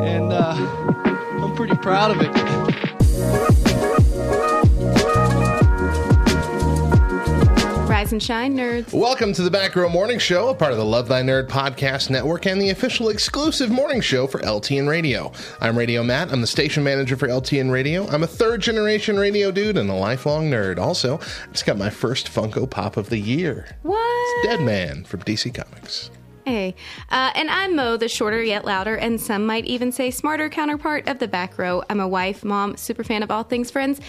and uh, I'm pretty proud of it. Rise and shine, nerds. Welcome to the Back Row Morning Show, a part of the Love Thy Nerd podcast network and the official exclusive morning show for LTN Radio. I'm Radio Matt. I'm the station manager for LTN Radio. I'm a third generation radio dude and a lifelong nerd. Also, I just got my first Funko Pop of the year. What? Deadman from DC Comics. Hey. Uh, and I'm Mo, the shorter yet louder, and some might even say smarter counterpart of the back row. I'm a wife, mom, super fan of all things friends,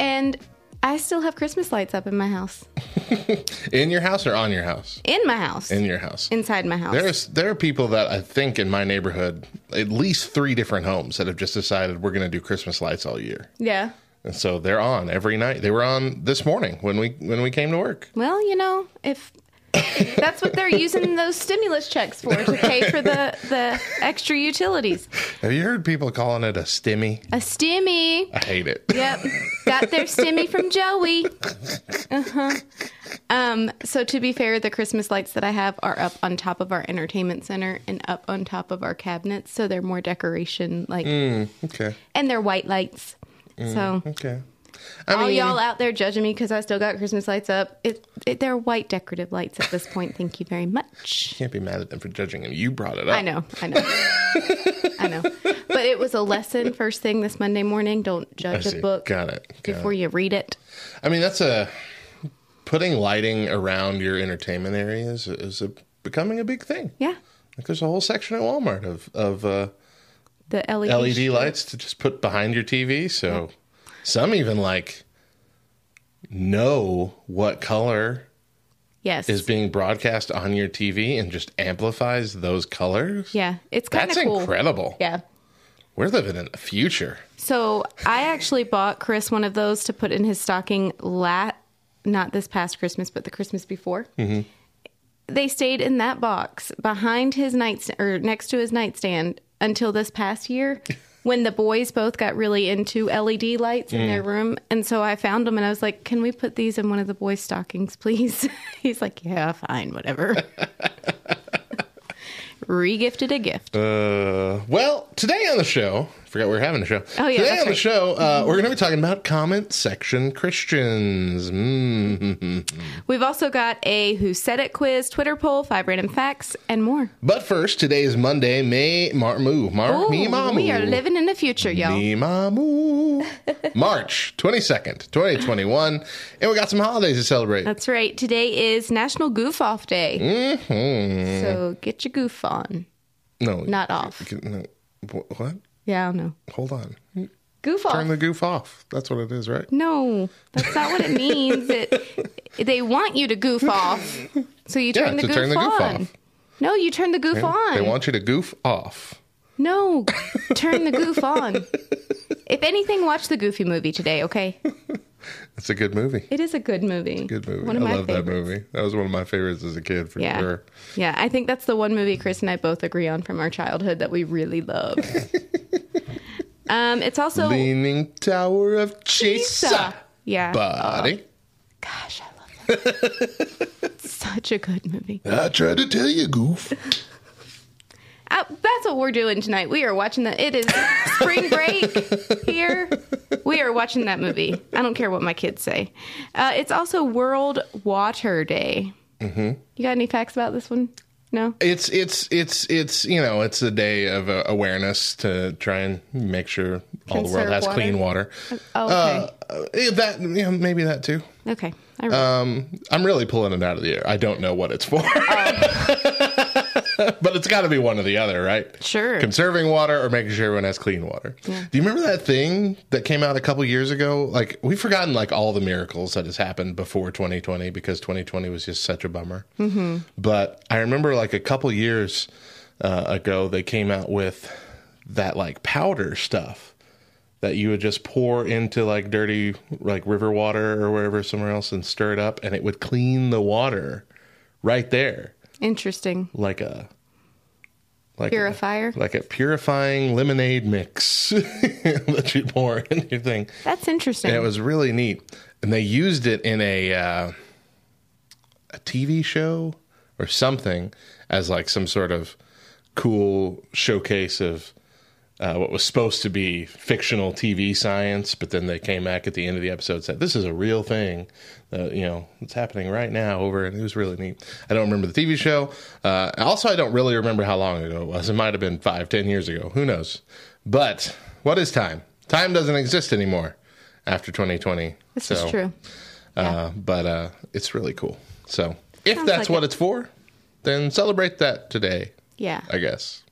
and I still have Christmas lights up in my house. In your house or on your house? In my house. In your house. Inside my house. There's there are people that I think in my neighborhood, at least three different homes that have just decided we're going to do Christmas lights all year. yeah. And so they're on every night. They were on this morning when we when we came to work. Well, you know, if that's what they're using those stimulus checks for to pay for the, the extra utilities. Have you heard people calling it a stimmy? A stimmy. I hate it. Yep. Got their stimmy from Joey. Uh-huh. Um, so to be fair, the Christmas lights that I have are up on top of our entertainment center and up on top of our cabinets, so they're more decoration like Okay. and they're white lights. so Okay. I all mean, y'all out there judging me because I still got Christmas lights up, it, it, they're white decorative lights at this point. Thank you very much. can't be mad at them for judging him. You brought it up. I know, I know, I know. But it was a lesson first thing this Monday morning. Don't judge a book Got it. Got before it. you read it. I mean, that's a putting lighting around your entertainment areas is a, becoming a big thing. Yeah. Like there's a whole section at Walmart of of uh, The LED, LED lights to just put behind your TV. So some even like know what color Yes. is being broadcast on your TV and just amplifies those colors. yeah, it's kind That's of cool. incredible. Yeah. We're living in the future. So I actually bought Chris one of those to put in his stocking lat not this past Christmas, but the Christmas before. Mm-hmm. They stayed in that box behind his nightstand or next to his nightstand until this past year when the boys both got really into LED lights in Mm. their room. And so I found them and I was like, Can we put these in one of the boys' stockings, please? He's like, Yeah, fine, whatever. Regifted a gift. Uh, well, today on the show, forgot we were having a show. Oh, yeah, Today on the show, uh, we're going to be talking about comment section Christians. mm We've also got a Who Said It quiz, Twitter poll, five random facts, and more. But first, today is Monday, May Mar Moo Mar Ooh, Me Mamu. we are living in the future, y'all. Me Mamu. March twenty second, twenty twenty one, and we got some holidays to celebrate. That's right. Today is National Goof Off Day. Mhm. So get your goof on. No, Not off. no, what? Yeah, I don't know. Hold on. Goof off. Turn the goof off. That's what it is, right? no, that's not what it means. It, they want you to goof off. So you Yeah, turn the to goof turn the goof on. off. No, you turn the goof on. They want you to goof off. no, turn the goof on. If anything, watch the Goofy movie today, okay? It's a good movie. It is a good movie. Good movie. One of I my love favorites. that movie. That was one of my favorites as a kid for Yeah. sure. Yeah, I think that's the one movie Chris and I both agree on from our childhood that we really love. um, it's also Leaning Tower of Chisa. Yeah. Buddy. Gosh, I love that. It's Such a good movie. I tried to tell you, goof. Uh, that's what we're doing tonight. We are watching the. It is spring break here. We are watching that movie. I don't care what my kids say. Uh, it's also World Water Day. Mm-hmm. You got any facts about this one? No. It's it's it's it's you know it's a day of uh, awareness to try and make sure all the world has water? clean water. Oh, okay. Uh, that you know, maybe that too. okay. I Um, I'm really pulling it out of the air. I don't know what it's for, Oh. but it's got to be one or the other, right? Sure. Conserving water or making sure everyone has clean water. Do you remember that thing that came out a couple years ago? Like we've forgotten like all the miracles that has happened before 2020 because 2020 was just such a bummer. Mm-hmm. But I remember like a couple years uh, ago they came out with that like powder stuff that you would just pour into like dirty like river water or wherever somewhere else and stir it up and it would clean the water right there Interesting. like a like Purifier? a, like a purifying lemonade mix that you pour in your thing That's interesting. and it was really neat and they used it in a uh, a TV show or something as like some sort of cool showcase of uh, what was supposed to be fictional TV science, but then they came back at the end of the episode and said, "This is a real thing. Uh, you know, it's happening right now." Over, and it was really neat. I don't remember the TV show. Uh, also, I don't really remember how long ago it was. It might have been five, ten years ago. Who knows? But what is time? Time doesn't exist anymore after 2020. this so, is true. uh, but uh, it's really cool. So if Sounds that's like what it. it's for, then celebrate that today, Yeah. I guess,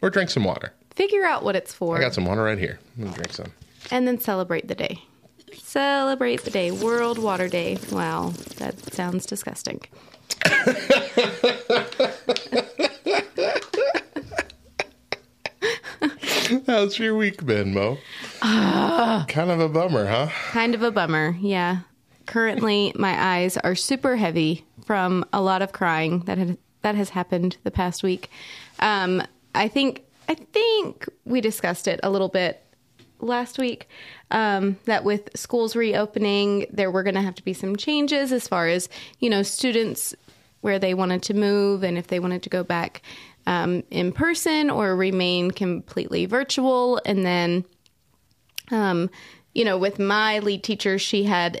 or drink some water. Figure out what it's for I got some water right here. I'm gonna drink some. and then celebrate the day. Celebrate the day. World Water Day. Wow, that sounds disgusting. How's your week been, Mo? kind of a bummer, huh? Kind of a bummer. Yeah. Currently, my eyes are super heavy from a lot of crying that had, that has happened the past week. Um, I think I think we discussed it a little bit last week. Um, that with schools reopening, there were going to have to be some changes as far as you know students where they wanted to move and if they wanted to go back um, in person or remain completely virtual, and then um, you know, with my lead teacher, she had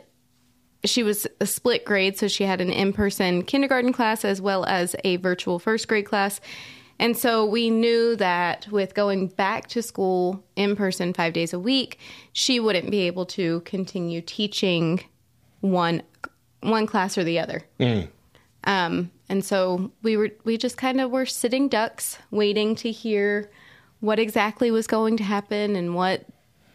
she was a split grade, so she had an in-person kindergarten class as well as a virtual first grade class. And so we knew that with going back to school in person 5 days a week, she wouldn't be able to continue teaching one one class or the other. Um, and so we were we just kind of were sitting ducks, waiting to hear what exactly was going to happen and what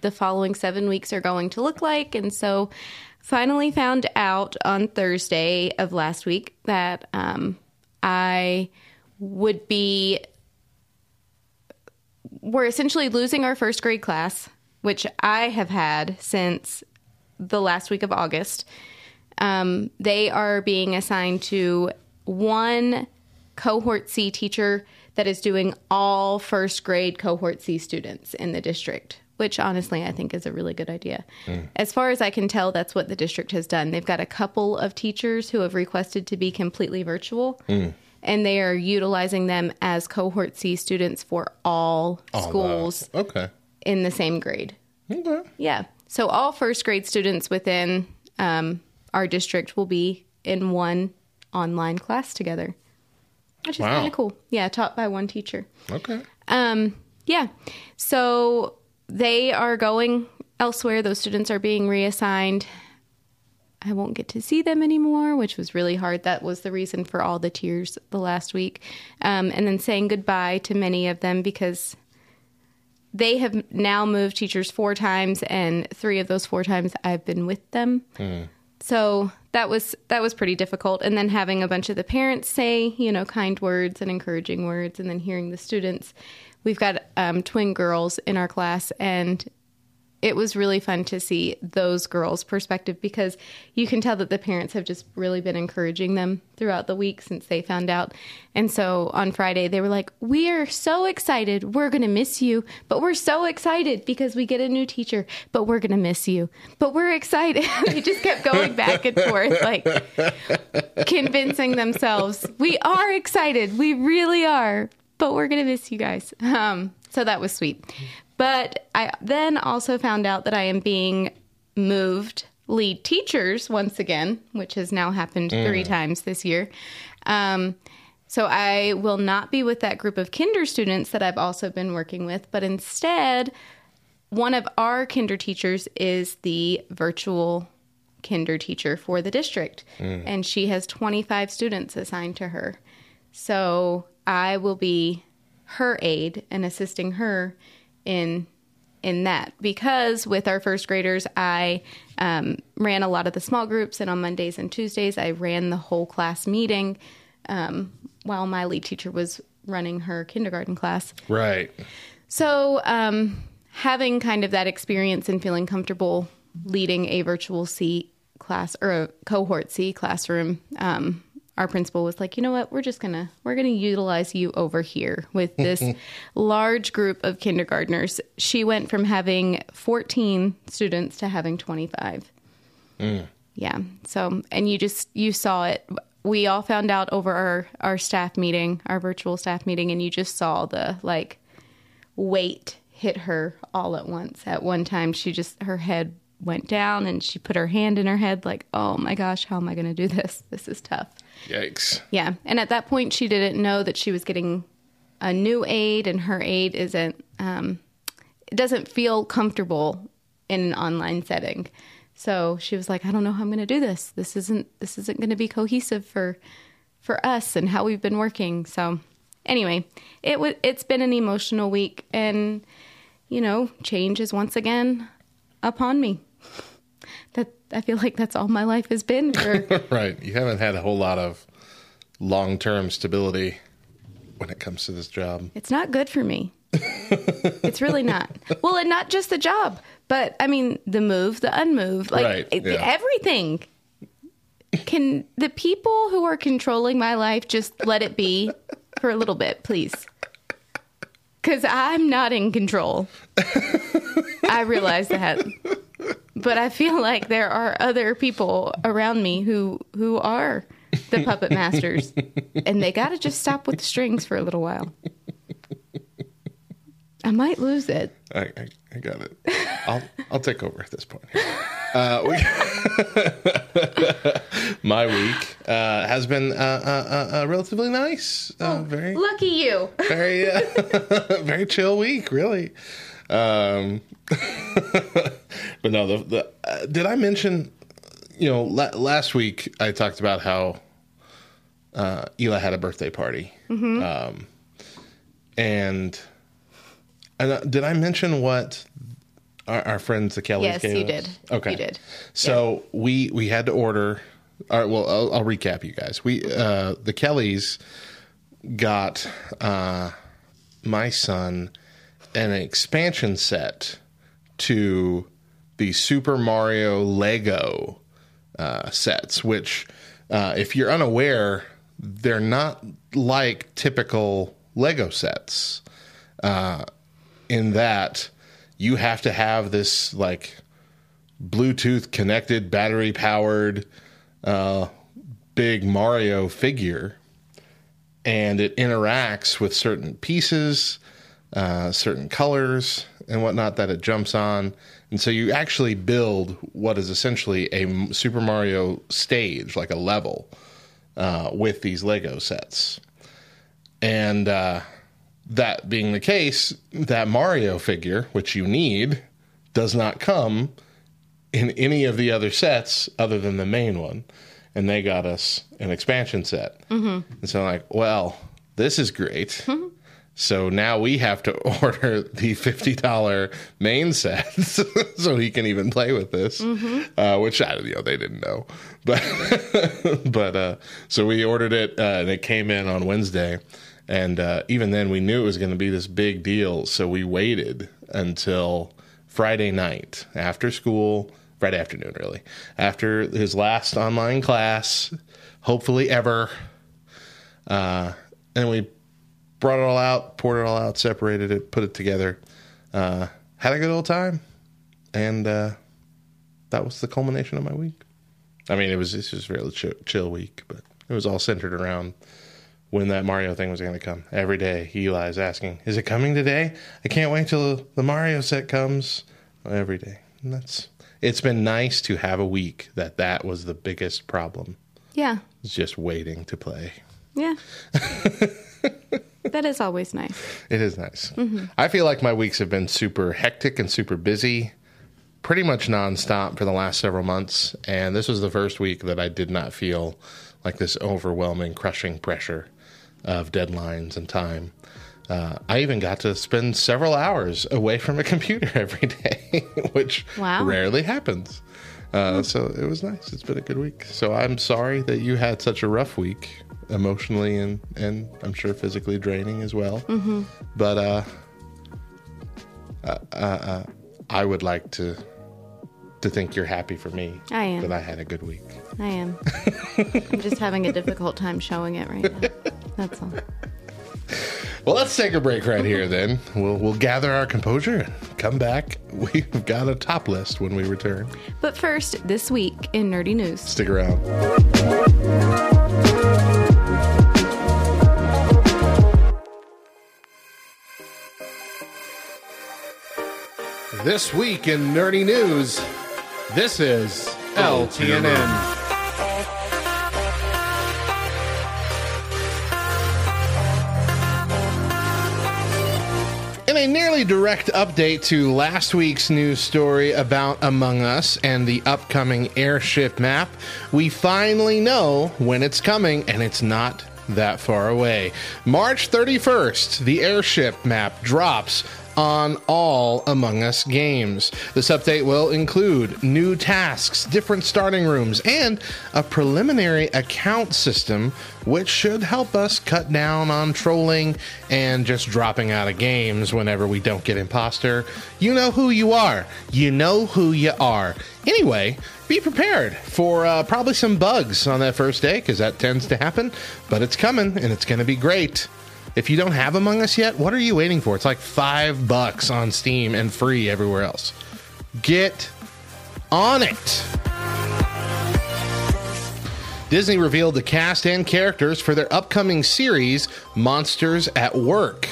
the following seven weeks are going to look like. And so finally found out on Thursday of last week that um, I would be we're essentially losing our first grade class, which I have had since the last week of August. Um, they are being assigned to one cohort C teacher that is doing all first grade cohort C students in the district, which honestly I think is a really good idea. As far as I can tell, that's what the district has done. They've got a couple of teachers who have requested to be completely virtual. And they are utilizing them as cohort C students for all schools Okay. in the same grade. Okay. Yeah. So all first grade students within um, our district will be in one online class together, which is Wow. kind of cool. Yeah, taught by one teacher. Okay. Um, yeah. So they are going elsewhere. Those students are being reassigned. I won't get to see them anymore, which was really hard. That was the reason for all the tears the last week. Um, and then saying goodbye to many of them because they have now moved teachers four times, and three of those four times I've been with them. So that was that was pretty difficult. And then having a bunch of the parents say, you know, kind words and encouraging words, and then hearing the students. We've got um, twin girls in our class, and it was really fun to see those girls' perspective because you can tell that the parents have just really been encouraging them throughout the week since they found out. And so on Friday, they were like, We are so excited. We're going to miss you, but we're so excited because we get a new teacher, but we're going to miss you, but we're excited. they just kept going back and forth, like convincing themselves, We are excited. We really are, but we're going to miss you guys. Um, so that was sweet. But I then also found out that I am being moved lead teachers once again, which has now happened three times this year. Um, so I will not be with that group of kinder students that I've also been working with, but instead, one of our kinder teachers is the virtual kinder teacher for the district, and she has 25 students assigned to her. So I will be her aide and assisting her in in that because with our first graders i um, ran a lot of the small groups and on mondays and tuesdays i ran the whole class meeting um, while my lead teacher was running her kindergarten class Right. So, um, having kind of that experience and feeling comfortable leading a virtual C class or a cohort C classroom, um, our principal was like, you know what, we're just gonna we're gonna utilize you over here with this large group of kindergartners. She went from having 14 students to having 25. Mm. Yeah. So, and you just you saw it. We all found out over our our staff meeting, our virtual staff meeting, and you just saw the like weight hit her all at once. At one time, she just her head went down and she put her hand in her head like, "Oh my gosh, how am I going to do this? This is tough." Yikes. Yeah. And at that point, she didn't know that she was getting a new aid, and her aid isn't, um, it doesn't feel comfortable in an online setting. So she was like, I don't know how I'm going to do this. This isn't, this isn't going to be cohesive for, for us and how we've been working. So anyway, it was, it's been an emotional week and, you know, change is once again upon me. That I feel like that's all my life has been for Right. You haven't had a whole lot of long term stability when it comes to this job. It's not good for me. it's really not. Well, and not just the job, but I mean the move, the unmove, like Right, it- yeah. everything. Can the people who are controlling my life just let it be for a little bit, please? Because I'm not in control. I realize that, but I feel like there are other people around me who who are the puppet masters, and they got to just stop with the strings for a little while. I might lose it. I, I, I got it. I'll I'll take over at this point. Uh, we, my week uh, has been uh, uh, uh, uh, relatively nice. Uh, very Lucky you. very uh, very chill week, really. Um, but no, the, the uh, did I mention? You know, la- last week I talked about how uh, Eli had a birthday party, um, and and uh, did I mention what our, our friends the Kellys Yes, gave you us? did. Okay, You did. So we we had to order. All right, well, I'll, I'll recap you guys. We uh, the Kellys got uh, my son an expansion set to the Super Mario Lego uh, sets, which, uh, if you're unaware, they're not like typical Lego sets. Uh, in that you have to have this like Bluetooth connected, battery powered, uh, big Mario figure, and it interacts with certain pieces, uh, certain colors, and whatnot that it jumps on. And so you actually build what is essentially a Super Mario stage, like a level, uh, with these Lego sets. And uh, that being the case, that Mario figure, which you need, does not come in any of the other sets other than the main one. And they got us an expansion set. Mm-hmm. And so I'm like, well, this is great. So now we have to order the $50 main set so he can even play with this, uh, which I you know they didn't know, but but uh, so we ordered it uh, and it came in on Wednesday, and uh, even then we knew it was going to be this big deal, so we waited until Friday night after school, Friday afternoon really, after his last online class, hopefully ever, uh, and we brought it all out, poured it all out, separated it, put it together, uh, had a good old time, and uh, that was the culmination of my week. I mean, it was this was a really chill, chill week, but it was all centered around when that Mario thing was going to come. Every day, Eli's asking, "Is it coming today?" I can't wait till the Mario set comes. Every day, and that's. It's been nice to have a week that that was the biggest problem. Yeah. It's just waiting to play. Yeah. that is always nice. It is nice. I feel like my weeks have been super hectic and super busy, pretty much nonstop for the last several months. And this was the first week that I did not feel like this overwhelming, crushing pressure of deadlines and time. Uh, I even got to spend several hours away from a computer every day, which Wow. rarely happens. Uh, so it was nice. It's been a good week. So I'm sorry that you had such a rough week emotionally and, and I'm sure physically draining as well. Mm-hmm. But uh, uh, uh, uh, I would like to to think you're happy for me. I am. That I had a good week. I am. I'm just having a difficult time showing it right now. That's all. Well, let's take a break right here. Then we'll we'll gather our composure and come back. We've got a top list when we return. But first, this week in Nerdy News. Stick around. This week in nerdy news, this is LTNN. In a nearly direct update to last week's news story about Among Us and the upcoming airship map, we finally know when it's coming, and it's not that far away. March 31st, the airship map drops on all Among Us games. This update will include new tasks, different starting rooms, and a preliminary account system, which should help us cut down on trolling and just dropping out of games whenever we don't get imposter. You know who you are. You know who you are. Anyway, be prepared for uh, probably some bugs on that first day because that tends to happen, but it's coming and it's going to be great. If you don't have Among Us yet, what are you waiting for? It's like five bucks on Steam and free everywhere else. Get on it. Disney revealed the cast and characters for their upcoming series, Monsters at Work.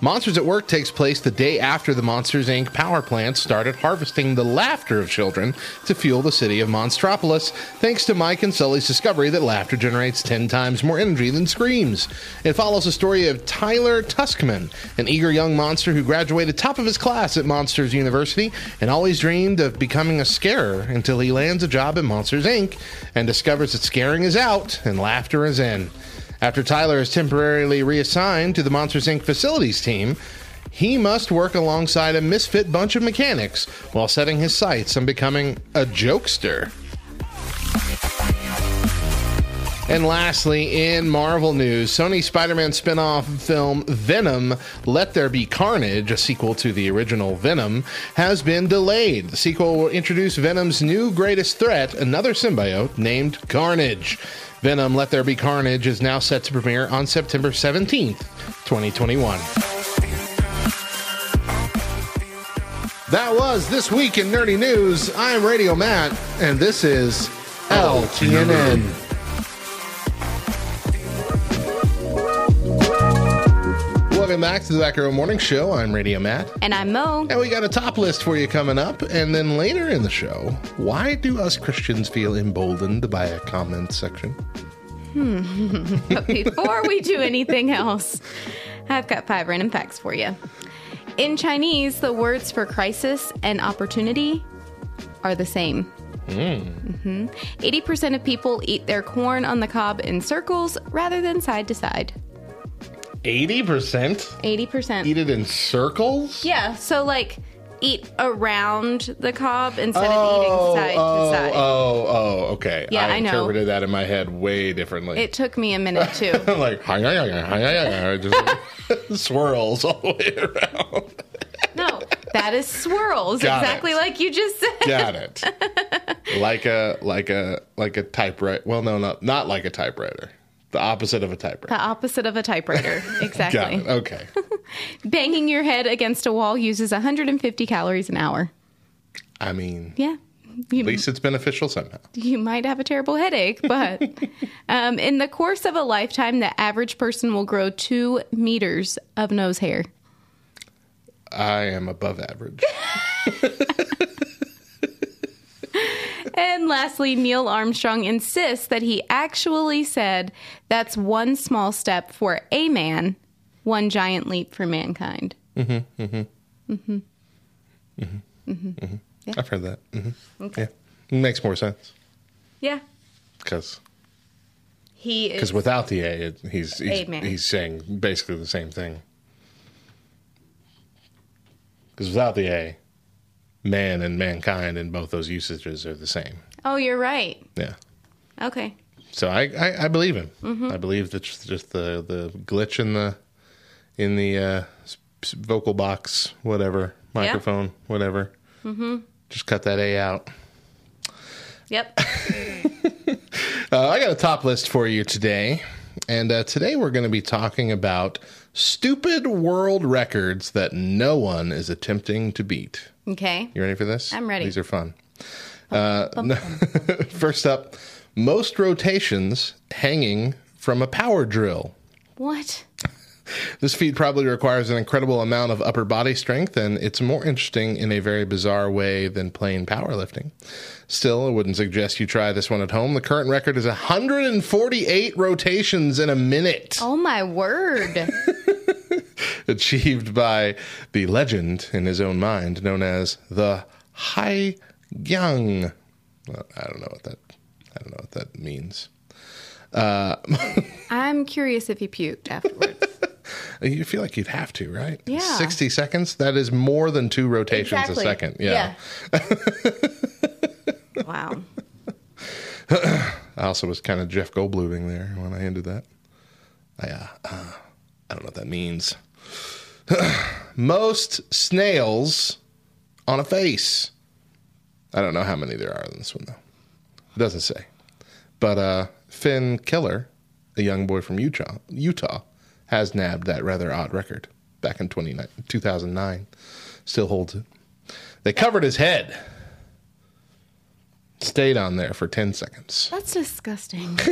Monsters at Work takes place the day after the Monsters Inc. power plant started harvesting the laughter of children to fuel the city of Monstropolis, thanks to Mike and Sully's discovery that laughter generates 10 times more energy than screams. It follows the story of Tyler Tuskman, an eager young monster who graduated top of his class at Monsters University and always dreamed of becoming a scarer until he lands a job at Monsters Inc. and discovers that scaring is out and laughter is in. After Tyler is temporarily reassigned to the Monsters Inc. facilities team, he must work alongside a misfit bunch of mechanics while setting his sights on becoming a jokester. And lastly, in Marvel news, Sony Spider Man spin off film Venom Let There Be Carnage, a sequel to the original Venom, has been delayed. The sequel will introduce Venom's new greatest threat, another symbiote named Carnage. Venom Let There Be Carnage is now set to premiere on September 17th, 2021. That was This Week in Nerdy News. I'm Radio Matt, and this is LTNN. Welcome back to the Back Row Morning Show. I'm Radio Matt. And I'm Mo. And we got a top list for you coming up. And then later in the show, why do us Christians feel emboldened by a comment section? But before we do anything else, I've got five random facts for you. In Chinese, the words for crisis and opportunity are the same. hmm 80% of people eat their corn on the cob in circles rather than side to side. 80% 80%. eat it in circles? Yeah, so like eat around the cob instead of eating oh, side oh, to side. Oh, oh, okay. Yeah, I know. interpreted that in my head way differently. It took me a minute too. I'm like, hi, hi, hi, hi, just swirls all the way around. no, that is swirls, Got exactly it. like you just said. Got it. like a like a like a typewriter. Well, no, not not like a typewriter. The opposite of a typewriter. The opposite of a typewriter. Exactly. Okay. Banging your head against a wall uses 150 calories an hour. I mean, Yeah. You, at least it's beneficial somehow. you might have a terrible headache, but um, in the course of a lifetime, the average person will grow two meters of nose hair. I am above average. And lastly, Neil Armstrong insists that he actually said that's one small step for a man, one giant leap for mankind. Mm-hmm, mm-hmm. Mm-hmm. I've heard that. hmm Okay. Yeah, it makes more sense Yeah. because He is. because without the A, it, he's he's, Amen. he's saying basically the same thing. Because without the A, man and mankind and both those usages are the same. oh, you're right. Yeah. Okay. So I, I, I believe him. Mm-hmm. I believe that just, the, the glitch in the in the uh, vocal box, whatever, microphone, whatever. Mm-hmm. Just cut that A out. Yep. Uh, I got a top list for you today. And uh, today we're going to be talking about stupid world records that no one is attempting to beat. Okay. You ready for this? I'm ready. These are fun. Uh, no- first up, most rotations hanging from a power drill. What? This feat probably requires an incredible amount of upper body strength, and it's more interesting in a very bizarre way than plain powerlifting. Still, I wouldn't suggest you try this one at home. The current record is 148 rotations in a minute, Oh my word. achieved by the legend in his own mind known as the Hai Gyang. Well, I don't know what that. I don't know what that means. Uh, I'm curious if he puked afterwards. You feel like you'd have to, right? Yeah. 60 seconds? That is more than two rotations a second. Yeah. wow. I also was kind of Jeff Goldbluming there when I ended that. I, uh, uh, I don't know what that means. Most snails on a face. I don't know how many there are in this one, though. It doesn't say. But uh, Finn Keller, a young boy from Utah, Utah, has nabbed that rather odd record back in 2009. Still holds it. They covered his head. Stayed on there for 10 seconds. That's disgusting.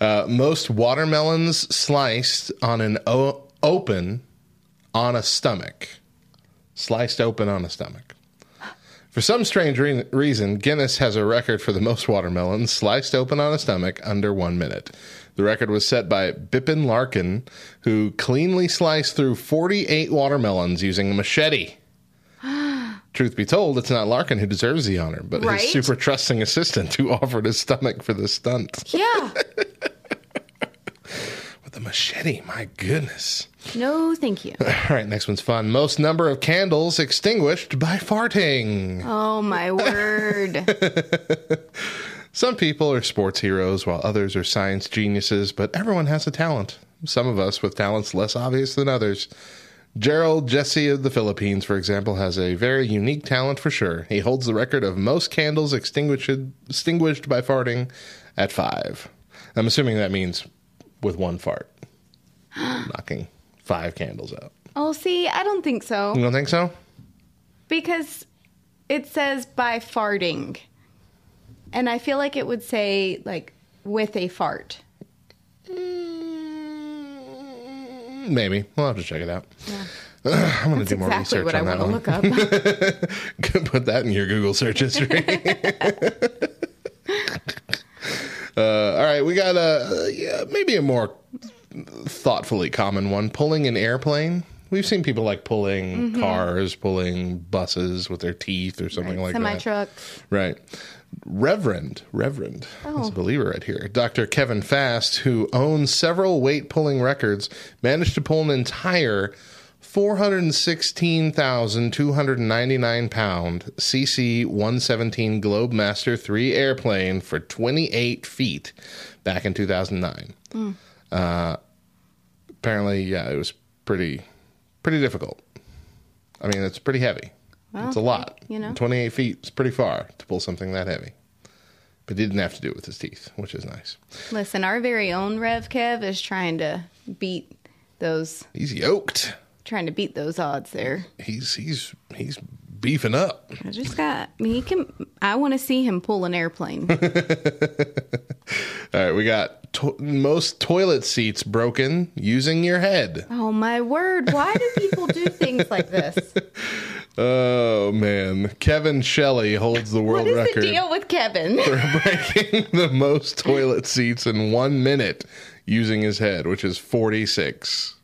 Uh, most watermelons sliced on an o- open on a stomach. Sliced open on a stomach. For some strange re- reason, Guinness has a record for the most watermelons sliced open on a stomach under one minute. The record was set by Bipin Larkin, who cleanly sliced through 48 watermelons using a machete. Truth be told, it's not Larkin who deserves the honor, but Right? his super trusting assistant who offered his stomach for the stunt. yeah. With a machete, my goodness. No, thank you. All right, next one's fun. Most number of candles extinguished by farting. Oh my word. Some people are sports heroes while others are science geniuses, but everyone has a talent. Some of us with talents less obvious than others. Gerald Jesse of the Philippines, for example, has a very unique talent for sure. He holds the record of most candles extinguished, extinguished by farting at five. I'm assuming that means with one fart, knocking five candles out. Oh, see, I don't think so. You don't think so? Because it says by farting. And I feel like it would say, like, with a fart. Maybe. We'll have to check it out. I'm going to do more exactly research what I on that one. look up. Put that in your Google search history. uh, all right, we got a yeah, maybe a more thoughtfully common one: pulling an airplane. We've seen people like pulling Mm-hmm. cars, pulling buses with their teeth or something like Semi that. truck. Right. Reverend, Reverend, that's a believer right here. Dr. Kevin Fast, who owns several weight pulling records, managed to pull an entire 416,299 pound CC 117 Globemaster 3 airplane for 28 feet back in 2009. Uh, apparently, yeah, it was pretty, pretty difficult. I mean, it's pretty heavy. It's a lot. you know. 28 feet is pretty far to pull something that heavy. But he didn't have to do it with his teeth, which is nice. Listen, our very own Rev Kev is trying to beat those He's yoked. trying to beat those odds there. He's he's he's beefing up. I just got he can I want to see him pull an airplane. All right, we got to- most toilet seats broken using your head. oh my word, why do people do things like this? Oh man, Kevin Shelley holds the world What is record the deal with Kevin? for breaking the most toilet seats in one minute using his head, which is forty six.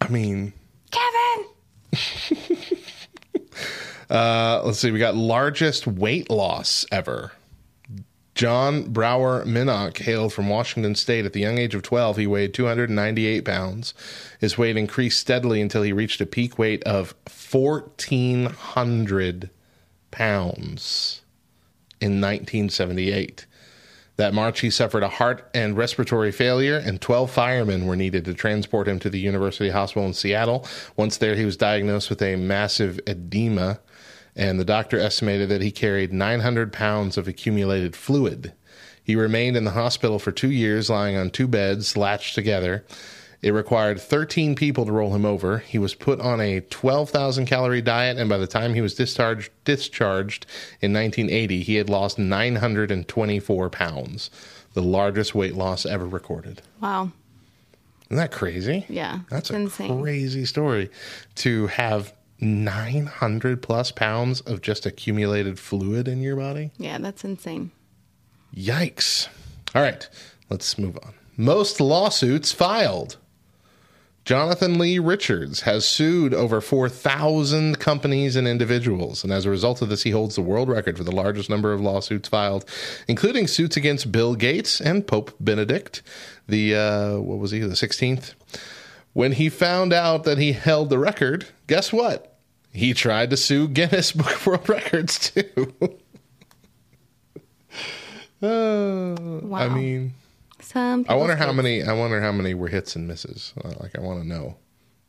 I mean, Kevin! Uh, let's see. We got largest weight loss ever. Jon Brower Minnoch hailed from Washington State. At the young age of 12, he weighed 298 pounds. His weight increased steadily until he reached a peak weight of 1,400 pounds in 1978. That March, he suffered a heart and respiratory failure, and 12 firemen were needed to transport him to the University Hospital in Seattle. Once there, he was diagnosed with a massive edema, and the doctor estimated that he carried 900 pounds of accumulated fluid. He remained in the hospital for two years, lying on two beds latched together. It required 13 people to roll him over. He was put on a 12,000 calorie diet, and by the time he was discharged, discharged in 1980, he had lost 924 pounds, the largest weight loss ever recorded. Wow. Isn't that crazy? Yeah, That's a insane. crazy story to have 900 plus pounds of just accumulated fluid in your body. Yeah, that's insane. Yikes. All right, let's move on. Most lawsuits filed. Jonathan Lee Richards has sued over 4,000 companies and individuals. And as a result of this, he holds the world record for the largest number of lawsuits filed, including suits against Bill Gates and Pope Benedict, the, uh, what was he, the 16th? When he found out that he held the record, guess what? He tried to sue Guinness Book of World Records too. Oh, I mean, Some. I wonder how kids- many. I wonder how many were hits and misses. Uh, Like, I want to know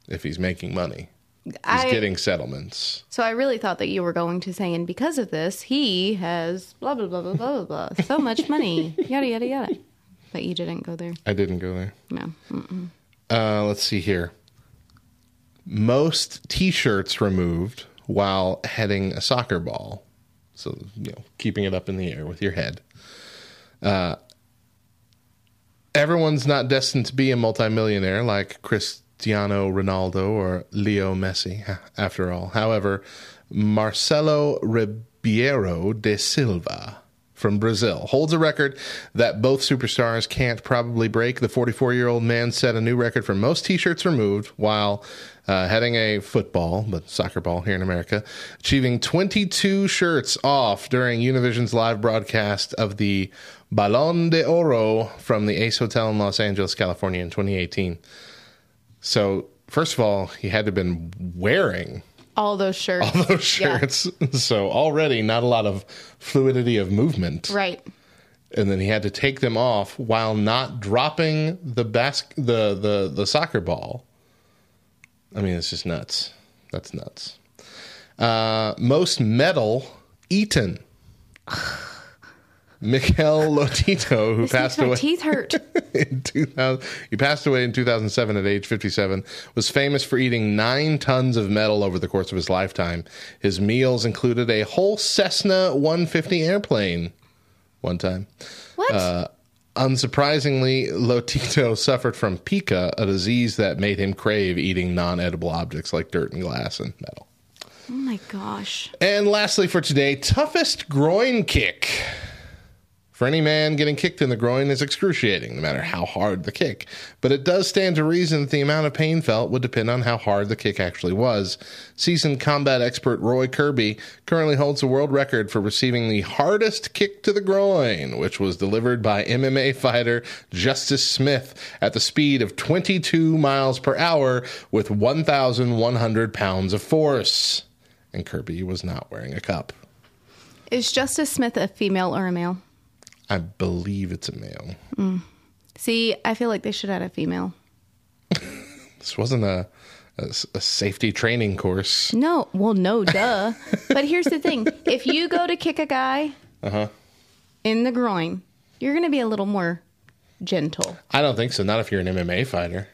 if he's making money. He's I- getting settlements. So I really thought that you were going to say, and because of this, he has blah blah blah blah blah blah blah so much money, yada yada yada. But you didn't go there. I didn't go there. No. Mm-mm. Uh, let's see here. Most T-shirts removed while heading a soccer ball. So you know, keeping it up in the air with your head. Uh, everyone's not destined to be a multimillionaire like Cristiano Ronaldo or Leo Messi. After all, however, Marcelo Ribeiro de Silva from Brazil holds a record that both superstars can't probably break. The 44 year old man set a new record for most t shirts removed while uh, heading a football, but soccer ball here in America, achieving 22 shirts off during Univision's live broadcast of the Balón de Oro from the Ace Hotel in Los Angeles, California in 2018. So, first of all, he had to have been wearing All those shirts. all those Yeah. shirts. So already not a lot of fluidity of movement. Right. And then he had to take them off while not dropping the bas- the, the the soccer ball. I mean, it's just nuts. That's nuts. Uh, most metal eaten. Mikel Lotito, who passed away teeth hurt. in 2000, he passed away in 2007 at age 57, was famous for eating nine tons of metal over the course of his lifetime. His meals included a whole Cessna 150 airplane one time. What? Uh, unsurprisingly, Lotito suffered from pica, a disease that made him crave eating non edible objects like dirt and glass and metal. oh my gosh. And lastly, for today, toughest groin kick. For any man, getting kicked in the groin is excruciating, no matter how hard the kick. But it does stand to reason that the amount of pain felt would depend on how hard the kick actually was. Seasoned combat expert Roy Kirby currently holds the world record for receiving the hardest kick to the groin, which was delivered by MMA fighter Justice Smith at the speed of 22 miles per hour with 1,100 pounds of force. And Kirby was not wearing a cup. Is Justice Smith a female or a male? I believe it's a male. See, I feel like they should add a female. This wasn't a, a, a safety training course. No, well, no, duh. but here's the thing: if you go to kick a guy Uh-huh. in the groin, you're going to be a little more gentle. I don't think so. Not if you're an MMA fighter.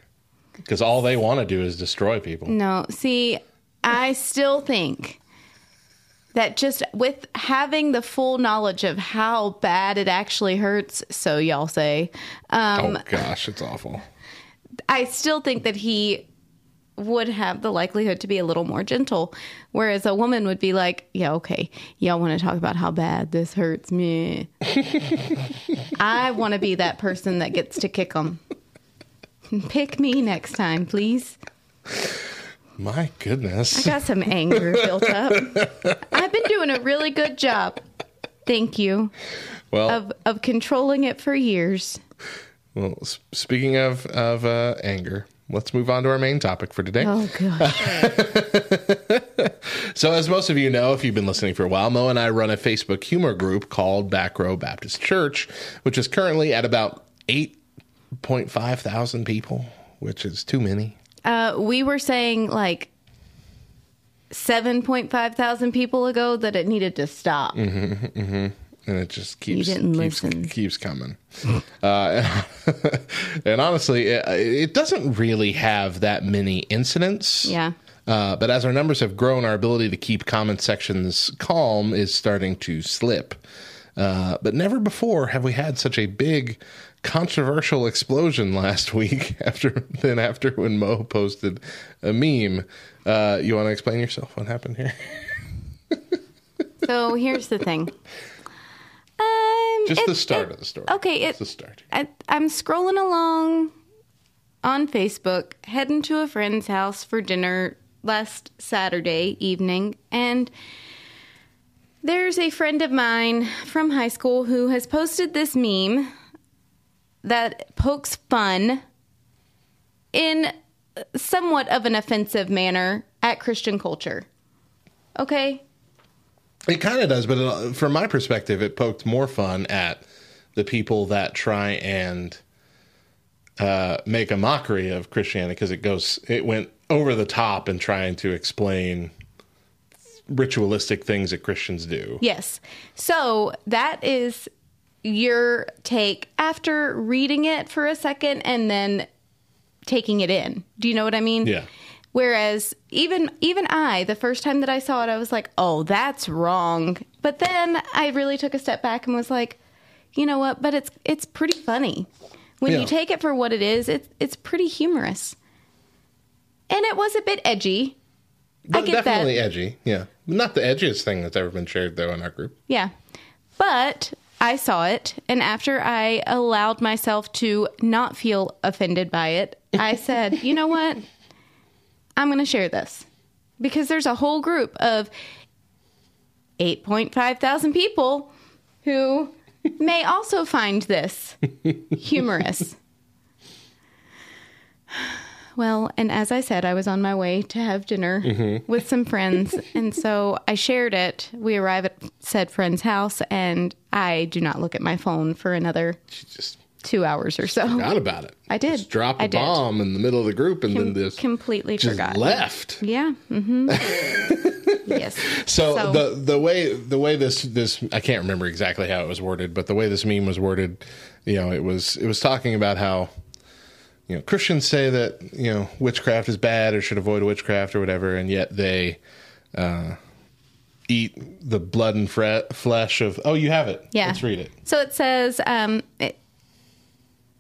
Because all they want to do is destroy people. No, see, I still think that just with having the full knowledge of how bad it actually hurts, so y'all say, um, oh, gosh, it's awful. I still think that he would have the likelihood to be a little more gentle. Whereas a woman would be like, yeah, okay, y'all want to talk about how bad this hurts me. I want to be that person that gets to kick them. Pick me next time, please. My goodness. I got some anger built up. I've been doing a really good job. Thank you. Well, Of of controlling it for years. well speaking of, of uh, anger, let's move on to our main topic for today. Oh gosh. So, as most of you know, if you've been listening for a while, Mo and I run a Facebook humor group called Back Row Baptist Church, which is currently at about 8.5 thousand people, which is too many. Uh, we were saying like 7.5 thousand people ago that it needed to stop. and it just keeps keeps, keeps coming. uh, and honestly, it, it doesn't really have that many incidents. Yeah. Uh, but as our numbers have grown, our ability to keep comment sections calm is starting to slip. Uh, but never before have we had such a big controversial explosion last week after then after when Mo posted a meme. Uh, you want to explain yourself? What happened here? So here's the thing. Um, Just it- the start it- of the story. Okay, it's the start. I, I'm scrolling along on Facebook, heading to a friend's house for dinner last Saturday evening, and there's a friend of mine from high school who has posted this meme that pokes fun in somewhat of an offensive manner at Christian culture. Okay? It kind of does, but it, from my perspective, it poked more fun at the people that try and uh, make a mockery of Christianity because it goes, it went over the top in trying to explain ritualistic things that Christians do. Yes. So that is your take after reading it for a second and then taking it in. Do you know what I mean? Yeah. Whereas even even I, the first time that I saw it, I was like, "Oh, that's wrong." But then I really took a step back and was like, "You know what? But it's it's pretty funny when Yeah. you take it for what it is. It's it's pretty humorous, and it was a bit edgy. I But get that. definitely edgy. Yeah. Not the edgiest thing that's ever been shared, though, in our group. Yeah. But I saw it, and after I allowed myself to not feel offended by it, I said, you know what? I'm going to share this because there's a whole group of 8.5 thousand people who may also find this humorous. Well, and as I said, I was on my way to have dinner with some friends. And so I shared it. We arrive at said friend's house, and I do not look at my phone for another just two hours or so. forgot about it. I did. Just drop a bomb in the middle of the group and then this Completely just forgot. left. Yeah. Mm-hmm. yes. So, So- the the way the way this this I can't remember exactly how it was worded, but the way this meme was worded, you know, it was it was talking about how you know Christians say that you know witchcraft is bad or should avoid witchcraft or whatever, and yet they uh, eat the blood and fre- flesh of. Oh, you have it. Yeah. Let's read it. So it says, um, it,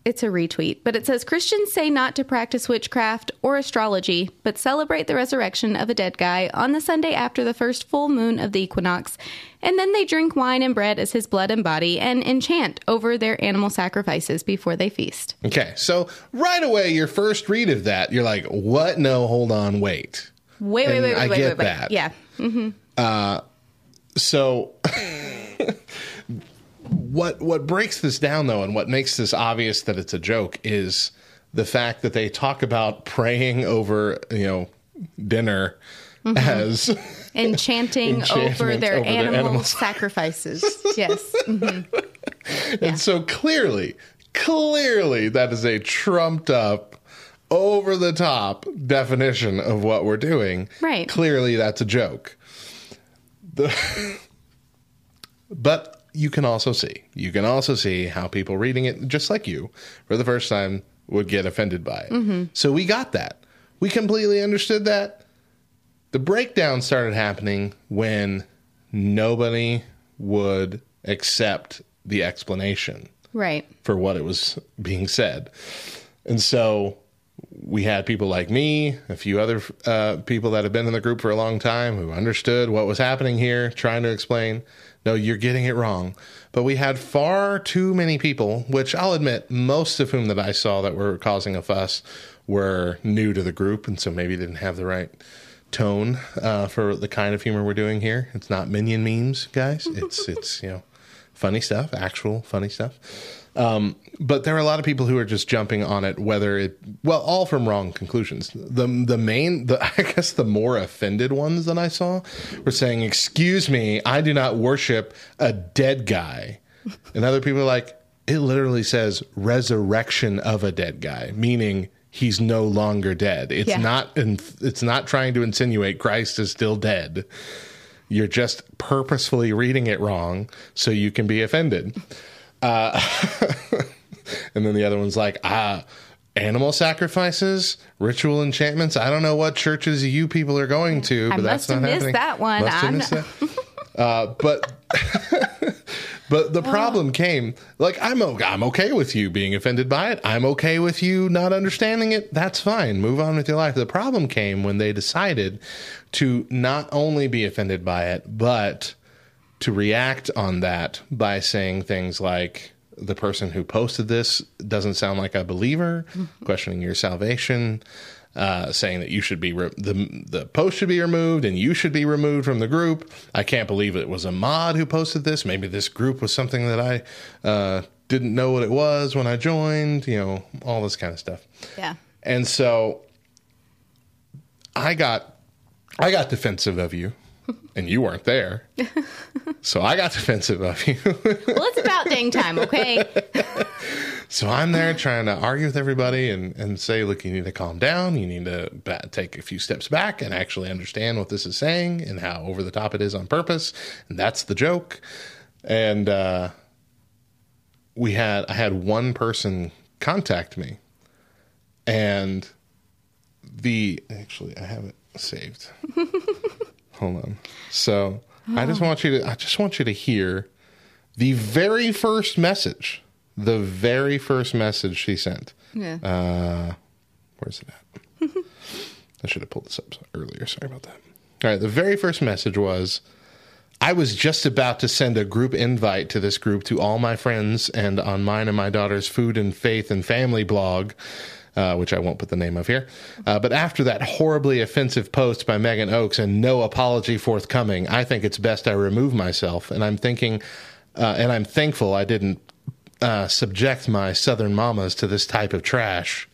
it's a retweet, but it says Christians say not to practice witchcraft or astrology, but celebrate the resurrection of a dead guy on the Sunday after the first full moon of the equinox, and then they drink wine and bread as his blood and body and enchant over their animal sacrifices before they feast. Okay, so right away, your first read of that, you're like, "What? No, hold on, wait." Wait, wait, And wait, wait, I wait, get wait, wait. that. Yeah. Mm-hmm. Uh, so what what breaks this down though and what makes this obvious that it's a joke is the fact that they talk about praying over, you know, dinner as Enchanting over their over their animal animals. sacrifices. yes. Mhm. and so clearly clearly that is a trumped up over the top definition of what we're doing. Right. Clearly that's a joke. The But you can also see, you can also see how people reading it, just like you, for the first time, would get offended by it. So we got that. We completely understood that. The breakdown started happening when nobody would accept the explanation Right. for what it was being said. And so we had people like me, a few other uh, people that have been in the group for a long time who understood what was happening here, trying to explain, no, you're getting it wrong. But we had far too many people, which I'll admit, most of whom that I saw that were causing a fuss were new to the group, and so maybe didn't have the right tone uh, for the kind of humor we're doing here. It's not minion memes, guys. It's it's you know funny stuff, actual funny stuff. Um, but there are a lot of people who are just jumping on it, whether it well, all from wrong conclusions. The the main, the I guess the more offended ones that I saw were saying, "Excuse me, I do not worship a dead guy," and other people are like, "It literally says resurrection of a dead guy," meaning he's no longer dead. It's Yeah. not, it's not trying to insinuate Christ is still dead. You're just purposefully reading it wrong so you can be offended. Uh, and then the other one's like, ah, animal sacrifices, ritual enchantments. I don't know what churches you people are going to, but I that's not happening. that one. Must have I'm missed that. Uh, but but the problem came like I'm I'm okay with you being offended by it. I'm okay with you not understanding it. That's fine. Move on with your life. The problem came when they decided to not only be offended by it, but to react on that by saying things like the person who posted this doesn't sound like a believer, questioning your salvation, uh, saying that you should be re- the the post should be removed and you should be removed from the group. I can't believe it was a mod who posted this. Maybe this group was something that I uh, didn't know what it was when I joined. You know, all this kind of stuff. Yeah. And so I got I got defensive of you and you weren't there. so I got defensive of you. Well, it's about dang time, okay? so I'm there trying to argue with everybody and, and say, look, you need to calm down. You need to ba- take a few steps back and actually understand what this is saying and how over the top it is on purpose. And that's the joke. And uh, we had I had one person contact me and the actually I have it saved. Hold on. So I just want you to I just want you to hear the very first message. The very first message she sent. Yeah. Uh where's it at? I should have pulled this up earlier. Sorry about that. All right, the very first message was I was just about to send a group invite to this group to all my friends and on mine and my daughter's food and faith and family blog, uh, which I won't put the name of here. Uh, but after that horribly offensive post by Megan Oakes and no apology forthcoming, I think it's best I remove myself. And I'm thinking, uh, and I'm thankful I didn't uh, subject my southern mamas to this type of trash.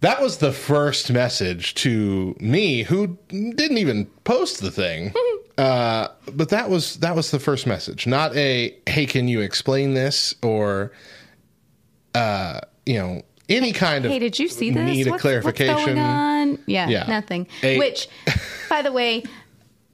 That was the first message to me, who didn't even post the thing. Uh, but that was that was the first message, not a "Hey, can you explain this?" or uh, you know any kind of Hey, did you see this? need a What's- clarification. What's going on? Yeah, Yeah. nothing. A- Which, by the way,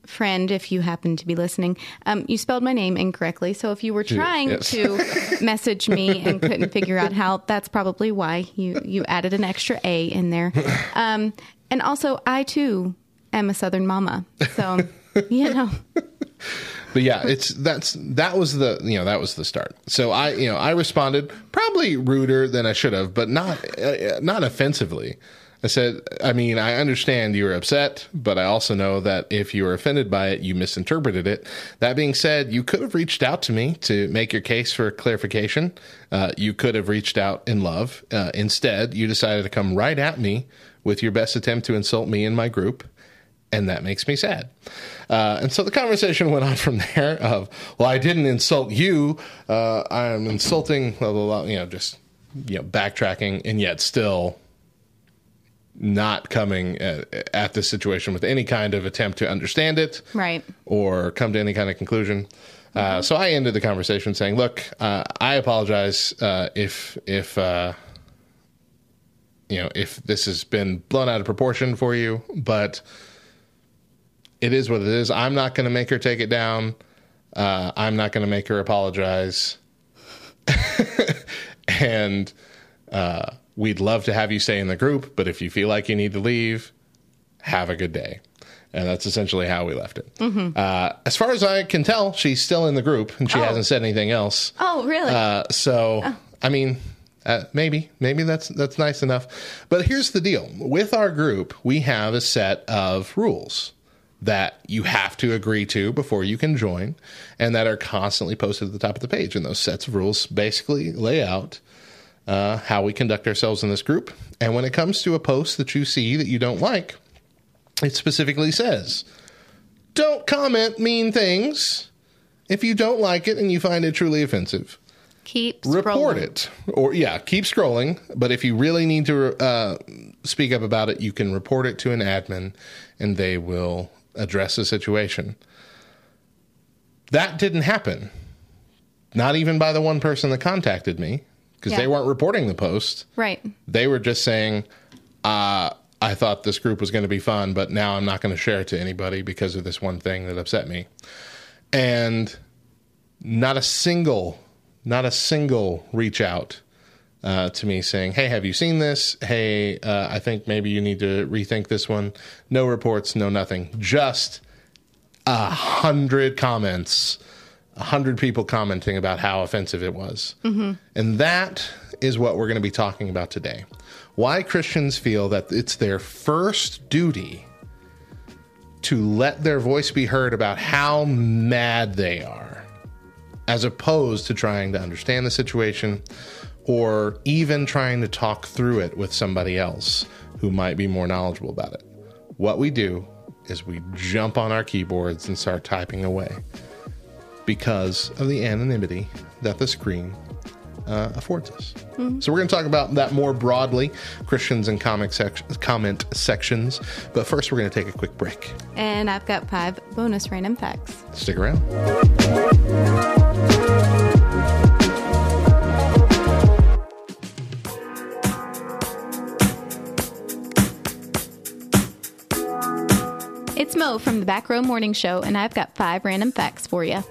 friend, if you happen to be listening, um, you spelled my name incorrectly. So if you were trying yes. to message me and couldn't figure out how, that's probably why you you added an extra A in there. Um, and also, I too am a Southern mama. So you know, but yeah, it's that's that was the you know that was the start. So I you know I responded probably ruder than I should have, but not uh, not offensively. I said, I mean, I understand you were upset, but I also know that if you were offended by it, you misinterpreted it. That being said, you could have reached out to me to make your case for clarification. Uh, you could have reached out in love. Uh, instead, you decided to come right at me with your best attempt to insult me and my group and that makes me sad. Uh, and so the conversation went on from there. Of well, I didn't insult you. Uh, I'm insulting, blah, blah, blah, you know, just you know, backtracking, and yet still not coming at, at this situation with any kind of attempt to understand it, right? or come to any kind of conclusion. Uh, so I ended the conversation saying, "Look, uh, I apologize uh, if if uh, you know if this has been blown out of proportion for you, but it is what it is. I'm not going to make her take it down. Uh, I'm not going to make her apologize, and uh, we'd love to have you stay in the group. But if you feel like you need to leave, have a good day." And that's essentially how we left it. Uh, as far as I can tell, she's still in the group, and she Oh. hasn't said anything else. Oh, really? Uh, so, I mean, uh, maybe, maybe that's that's nice enough. But here's the deal: with our group, we have a set of rules that you have to agree to before you can join, and that are constantly posted at the top of the page. And those sets of rules basically lay out uh, how we conduct ourselves in this group. And when it comes to a post that you see that you don't like, it specifically says, "Don't comment mean things." If you don't like it and you find it truly offensive, Keep report scrolling. it or yeah keep scrolling but if you really need to uh, speak up about it you can report it to an admin and they will address the situation that didn't happen not even by the one person that contacted me because Yeah. they weren't reporting the post Right. they were just saying uh, i thought this group was going to be fun but now i'm not going to share it to anybody because of this one thing that upset me and not a single not a single reach out uh, to me saying hey have you seen this? Hey uh, i think maybe you need to rethink this one. No reports no nothing. Just a hundred comments a hundred people commenting about how offensive it was. And that is what we're going to be talking about today. Why christians feel that it's their first duty to let their voice be heard about how mad they are, as opposed to trying to understand the situation or even trying to talk through it with somebody else who might be more knowledgeable about it. What we do is we jump on our keyboards and start typing away because of the anonymity that the screen uh, affords us. So we're going to talk about that more broadly, Christians and comic sec- comment sections. But first, we're going to take a quick break. And I've got five bonus random facts. Stick around. It's Mo from the Back Row Morning Show, and I've got five random facts for you.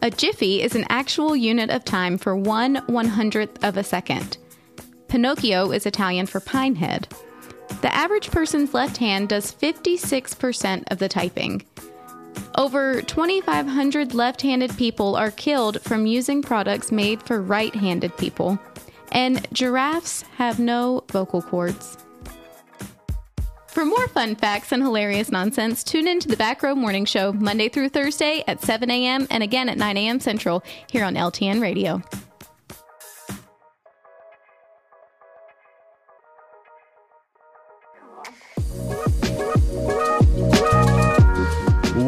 A jiffy is an actual unit of time for one one hundredth of a second. Pinocchio is Italian for pinehead. The average person's left hand does 56% of the typing. Over 2,500 left handed people are killed from using products made for right handed people. And giraffes have no vocal cords. For more fun facts and hilarious nonsense, tune in to the Back Row Morning Show Monday through Thursday at 7 a.m. and again at 9 a.m. Central here on LTN Radio.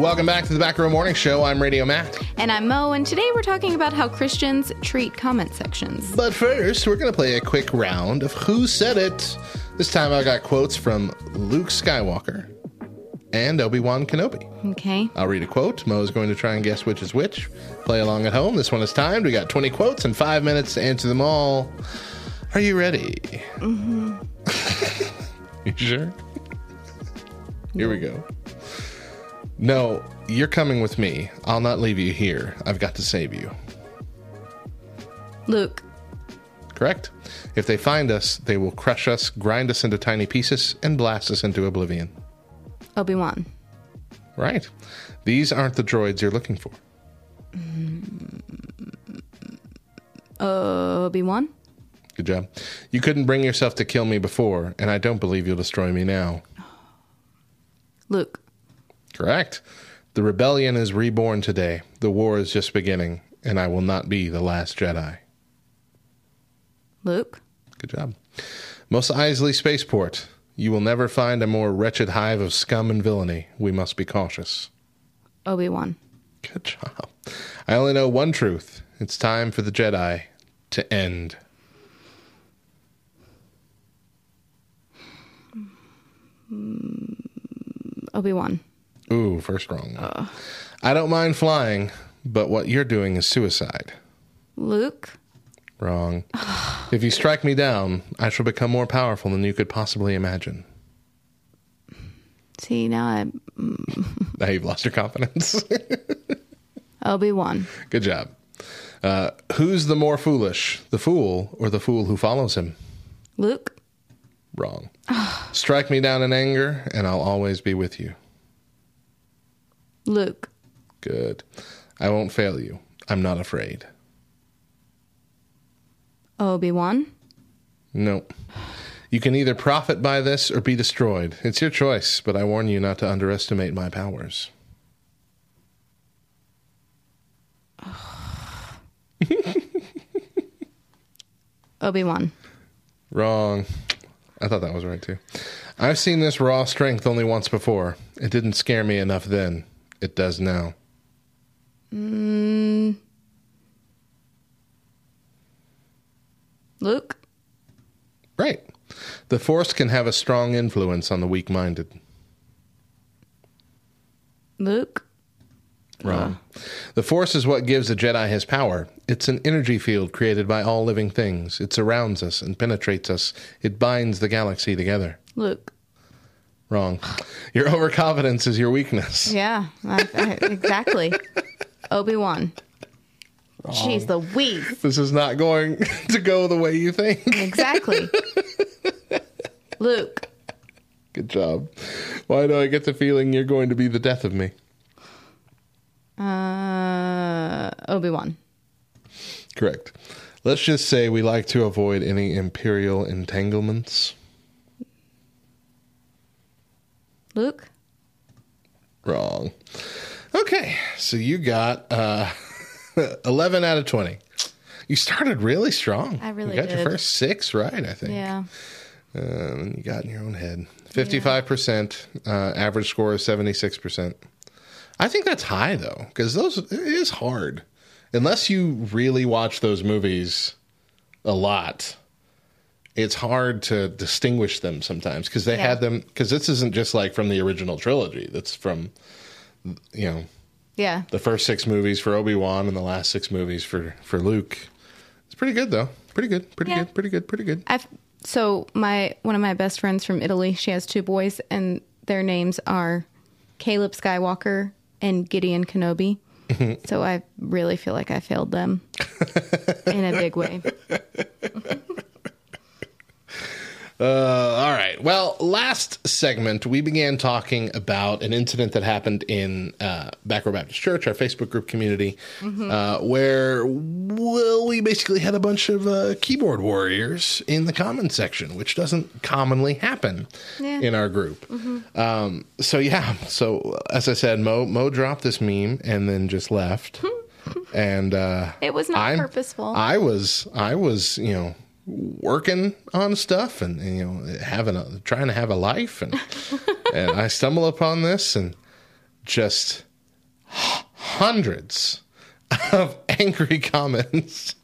Welcome back to the Back Row Morning Show. I'm Radio Matt. And I'm Mo, and today we're talking about how Christians treat comment sections. But first, we're going to play a quick round of Who Said It. This time I got quotes from Luke Skywalker and Obi Wan Kenobi. Okay. I'll read a quote. Mo's going to try and guess which is which. Play along at home. This one is timed. We got 20 quotes and five minutes to answer them all. Are you ready? Mm-hmm. you sure? Here we go. No, you're coming with me. I'll not leave you here. I've got to save you. Luke. Correct? If they find us, they will crush us, grind us into tiny pieces, and blast us into oblivion. Obi Wan. Right. These aren't the droids you're looking for. Mm. Obi Wan. Good job. You couldn't bring yourself to kill me before, and I don't believe you'll destroy me now. Luke. Correct. The rebellion is reborn today. The war is just beginning, and I will not be the last Jedi. Luke. Good job. Mos Eisley Spaceport. You will never find a more wretched hive of scum and villainy. We must be cautious. Obi Wan. Good job. I only know one truth. It's time for the Jedi to end. Hmm. Obi Wan. Ooh, first wrong. I don't mind flying, but what you're doing is suicide. Luke. Wrong. if you strike me down, I shall become more powerful than you could possibly imagine. See, now I. Now you've lost your confidence. Obi Wan. Good job. Uh, who's the more foolish, the fool or the fool who follows him? Luke. Wrong. Strike me down in anger, and I'll always be with you. Luke. Good. I won't fail you. I'm not afraid. Obi Wan. Nope. You can either profit by this or be destroyed. It's your choice, but I warn you not to underestimate my powers. Obi Wan. Wrong. I thought that was right too. I've seen this raw strength only once before. It didn't scare me enough then. It does now. Mm. Luke. Right. The Force can have a strong influence on the weak minded. Luke. Wrong. The Force is what gives a Jedi his power. It's an energy field created by all living things. It surrounds us and penetrates us. It binds the galaxy together. Luke. Wrong. Your overconfidence is your weakness. Yeah, exactly. Obi Wan. Jeez Louise. This is not going to go the way you think. Exactly. Luke. Good job. Why do I get the feeling you're going to be the death of me? Uh, Obi Wan. Correct. Let's just say we like to avoid any imperial entanglements. Luke. Wrong. Okay, so you got uh, 11 out of 20. You started really strong. I really You got your first six right, I think. Yeah. Um, you got in your own head. 55%, uh, average score is 76%. I think that's high, though, because those it is hard. Unless you really watch those movies a lot, it's hard to distinguish them sometimes because they Yeah. had them. Because this isn't just like from the original trilogy, that's from, you know, Yeah. the first six movies for Obi Wan and the last six movies for, for Luke. It's pretty good, though. Pretty good. Pretty Yeah. good. Pretty good. Pretty good. I've so my one of my best friends from Italy. She has two boys, and their names are Caleb Skywalker and Gideon Kenobi. Mm-hmm. so I really feel like I failed them in a big way. Uh, all right. Well, last segment, we began talking about an incident that happened in uh, Backrow Baptist Church, our Facebook group community, uh, where well, we basically had a bunch of uh, keyboard warriors in the comment section, which doesn't commonly happen Yeah. in our group. Um, so yeah. So as I said, Mo Mo dropped this meme and then just left. and uh, It was not I'm- purposeful. I was I was you know working on stuff and, and, you know having a trying to have a life and and I stumble upon this and just hundreds of angry comments.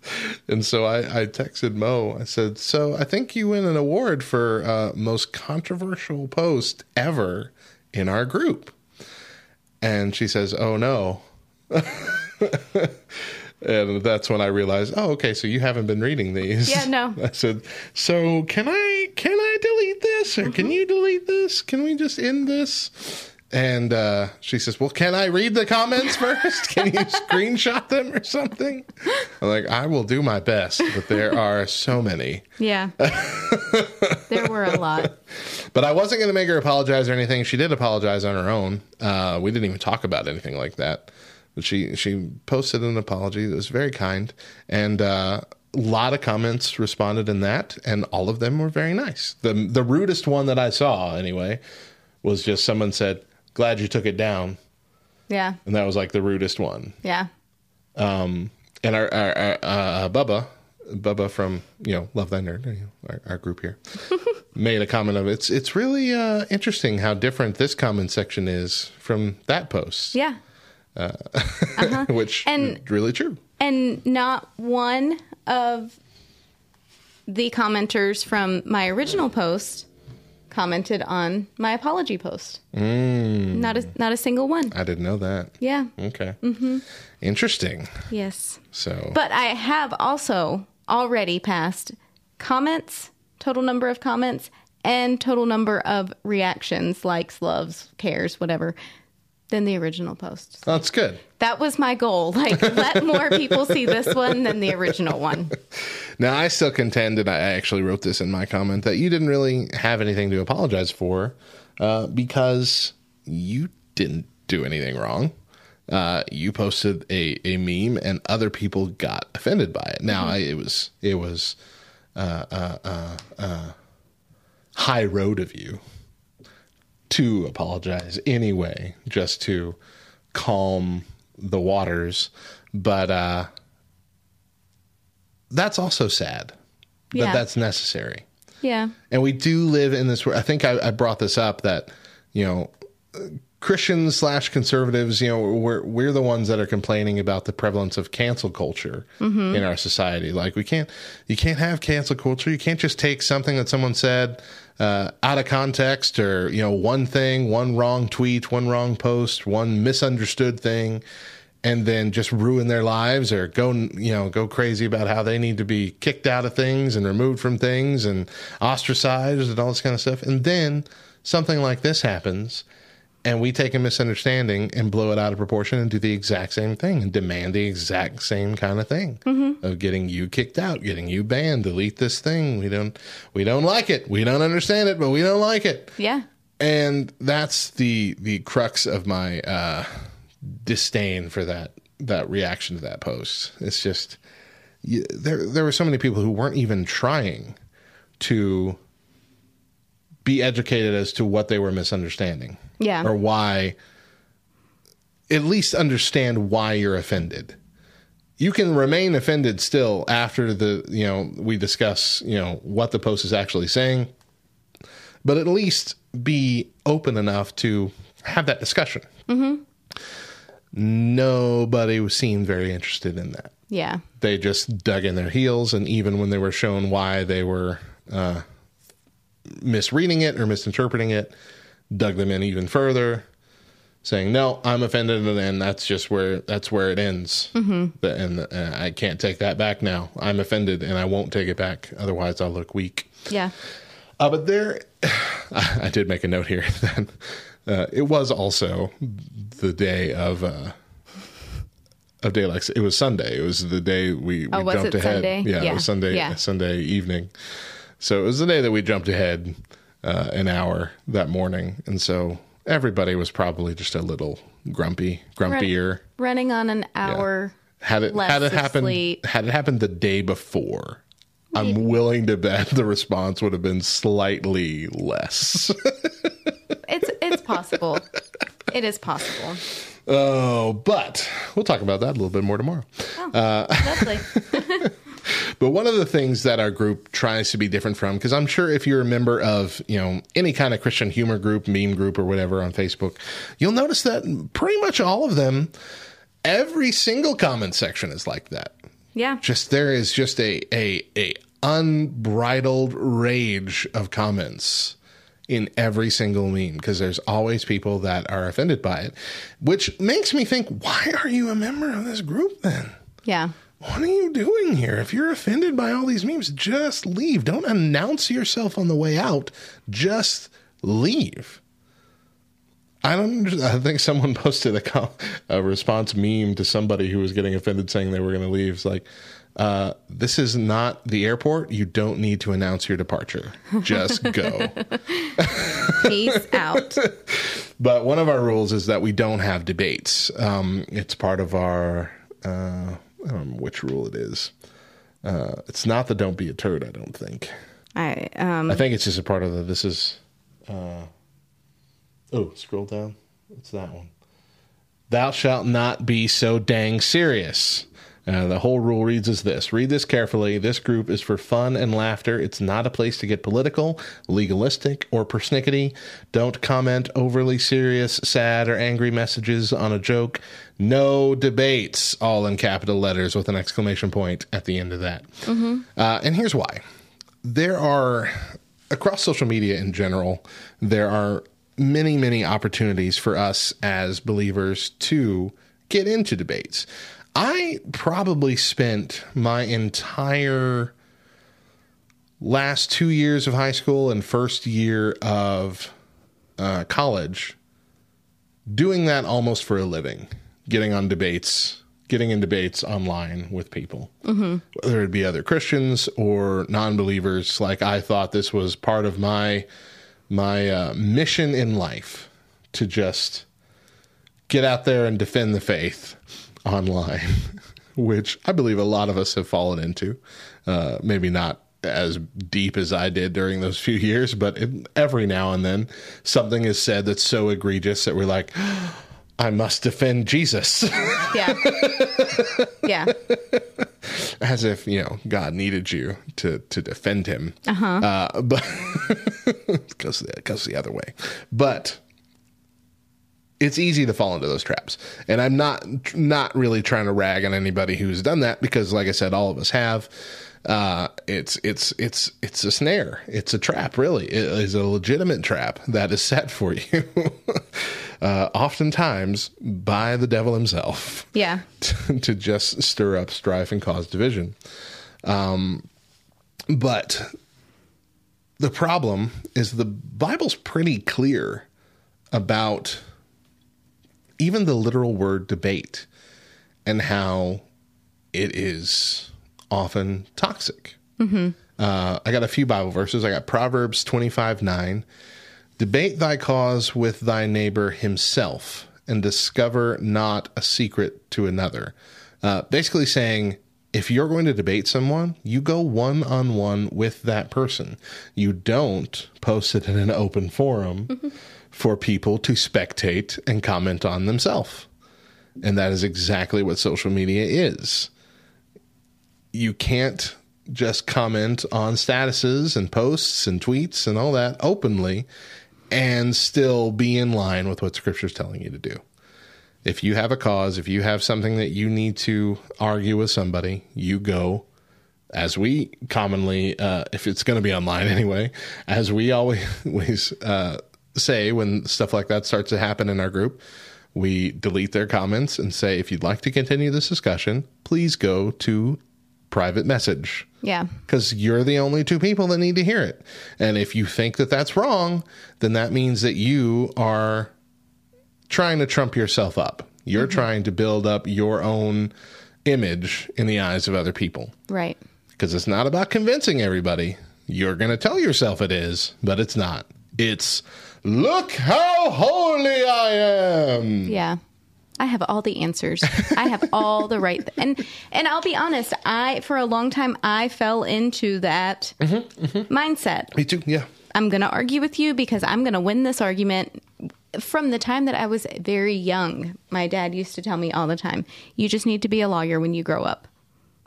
And so I, I texted Mo. I said so I think you win an award for uh, most controversial post ever in our group. And she says oh no and that's when I realized, oh, okay, so you haven't been reading these. Yeah, no. I said, so can I can I delete this or Mm-hmm. can you delete this? Can we just end this? And uh, she says, well, can I read the comments first? Can you screenshot them or something? I'm like, I will do my best, but there are so many. Yeah. there were a lot. But I wasn't going to make her apologize or anything. She did apologize on her own. Uh, we didn't even talk about anything like that. She she posted an apology that was very kind, and uh, a lot of comments responded in that, and all of them were very nice. the The rudest one that I saw, anyway, was just someone said, "Glad you took it down," Yeah. and that was like the rudest one. Yeah. And our, our, our uh, Bubba, Bubba from you know Love Thy Nerd, our, our group here, made a comment of it's it's really uh, interesting how different this comment section is from that post, Yeah. Uh, which uh-huh. And- is really true. And not one of the commenters from my original post commented on my apology post. Mm. Not a not a single one. I didn't know that. Yeah. Okay, mm-hmm. interesting. Yes. So, But I have also already passed comments, total number of comments, and total number of reactions, likes, loves, cares, whatever, than the original post. that's good. That was my goal. Like, let more people see this one than the original one. Now, I still contend, and I actually wrote this in my comment, that you didn't really have anything to apologize for uh, because you didn't do anything wrong. Uh, you posted a, a meme, and other people got offended by it. Now, I, it was it was uh, uh, uh, uh, high road of you to apologize anyway, just to calm the waters. But uh, that's also sad. Yeah. that's necessary. Yeah. And we do live in this. I think I, I brought this up that you know Christians slash conservatives, you know, we're we're the ones that are complaining about the prevalence of cancel culture in our society. Like we can't, you can't have cancel culture. You can't just take something that someone said uh, out of context, or you know, one thing, one wrong tweet, one wrong post, one misunderstood thing, and then just ruin their lives or go, you know, go crazy about how they need to be kicked out of things and removed from things and ostracized and all this kind of stuff. And then something like this happens and we take a misunderstanding and blow it out of proportion and do the exact same thing and demand the exact same kind of thing of getting you kicked out, getting you banned, delete this thing. We don't we don't like it. We don't understand it, but we don't like it. Yeah. And that's the the crux of my uh disdain for that that reaction to that post. It's just you, there there were so many people who weren't even trying to be educated as to what they were misunderstanding Yeah. or why at least understand why you're offended you can remain offended still after the you know we discuss you know what the post is actually saying but at least be open enough to have that discussion mm-hmm. nobody seemed very interested in that Yeah. they just dug in their heels and even when they were shown why they were uh, misreading it or misinterpreting it dug them in even further saying no i'm offended and then that's just where that's where it ends mm-hmm. and uh, i can't take that back now i'm offended and i won't take it back otherwise i'll look weak Yeah. uh, but there i did make a note here that uh, it was also the day of uh, of daylight. It was Sunday. It was the day we, we Oh, was jumped ahead. Sunday? Yeah, it was Sunday. Yeah. Sunday evening. So it was the day that we jumped ahead uh, an hour that morning, and so everybody was probably just a little grumpy, grumpier. Running on an hour. Had it less had it happened sleep. had it happened the day before, I'm willing to bet the response would have been slightly less. It's it's possible. it is possible. oh, but we'll talk about that a little bit more tomorrow. Lovely. But one of the things that our group tries to be different from, because I'm sure if you're a member of, you know, any kind of Christian humor group, meme group, or whatever on Facebook, you'll notice that pretty much all of them, every single comment section is like that. Yeah. Just there is just a a a unbridled rage of comments in every single meme because there's always people that are offended by it, which makes me think, why are you a member of this group then? Yeah. What are you doing here? If you're offended by all these memes, just leave. Don't announce yourself on the way out. Just leave. I don't. I think someone posted a, a response meme to somebody who was getting offended, saying they were going to leave. It's like, uh, this is not the airport. You don't need to announce your departure. Just go. Peace out. But one of our rules is that we don't have debates. Um, it's part of our. Uh, I don't know which rule it is. Uh, it's not the don't be a turd. I don't think. I um I think it's just a part of the. This is. Uh, oh, scroll down. It's that one? Thou shalt not be so dang serious. Uh, the whole rule reads as this Read this carefully. This group is for fun and laughter. It's not a place to get political, legalistic, or persnickety. Don't comment overly serious, sad, or angry messages on a joke. No debates, all in capital letters with an exclamation point at the end of that. Uh, and here's why there are across social media in general there are many many opportunities for us as believers to get into debates i probably spent my entire last two years of high school and first year of uh, college doing that almost for a living getting on debates getting in debates online with people. Whether it be other christians or non-believers like i thought this was part of my my uh, mission in life to just get out there and defend the faith online which i believe a lot of us have fallen into uh, maybe not as deep as I did during those few years, but it, every now and then something is said that's so egregious that we're like, I must defend Jesus. yeah. yeah. As if, you know, God needed you to, to defend him. Uh-huh. Uh, but it goes, the, it goes the other way. But it's easy to fall into those traps. And I'm not not really trying to rag on anybody who's done that because like I said all of us have uh it's it's it's it's a snare. It's a trap really. It is a legitimate trap that is set for you. uh oftentimes by the devil himself Yeah. to, to just stir up strife and cause division. Um, but the problem is the Bible's pretty clear about even the literal word debate and how it is often toxic. Uh, I got a few Bible verses. I got Proverbs 25 9. Debate thy cause with thy neighbor himself, and discover not a secret to another. Uh, basically saying, if you're going to debate someone, you go one on one with that person. You don't post it in an open forum for people to spectate and comment on themselves. And that is exactly what social media is. You can't just comment on statuses and posts and tweets and all that openly and still be in line with what scripture is telling you to do. If you have a cause, if you have something that you need to argue with somebody, you go as we commonly, uh, if it's going to be online anyway, as we always, uh, say when stuff like that starts to happen in our group, we delete their comments and say, if you'd like to continue this discussion, please go to private message Yeah. because you're the only two people that need to hear it. And if you think that that's wrong, then that means that you are trying to trump yourself up. You're mm-hmm. trying to build up your own image in the eyes of other people Right. because it's not about convincing everybody. You're going to tell yourself it is, but it's not. It's look how holy I am. Yeah. I have all the answers. I have all the right and and I'll be honest, I for a long time I fell into that mm-hmm, mm-hmm. mindset. Me too. Yeah. I'm going to argue with you because I'm going to win this argument. From the time that I was very young, my dad used to tell me all the time, you just need to be a lawyer when you grow up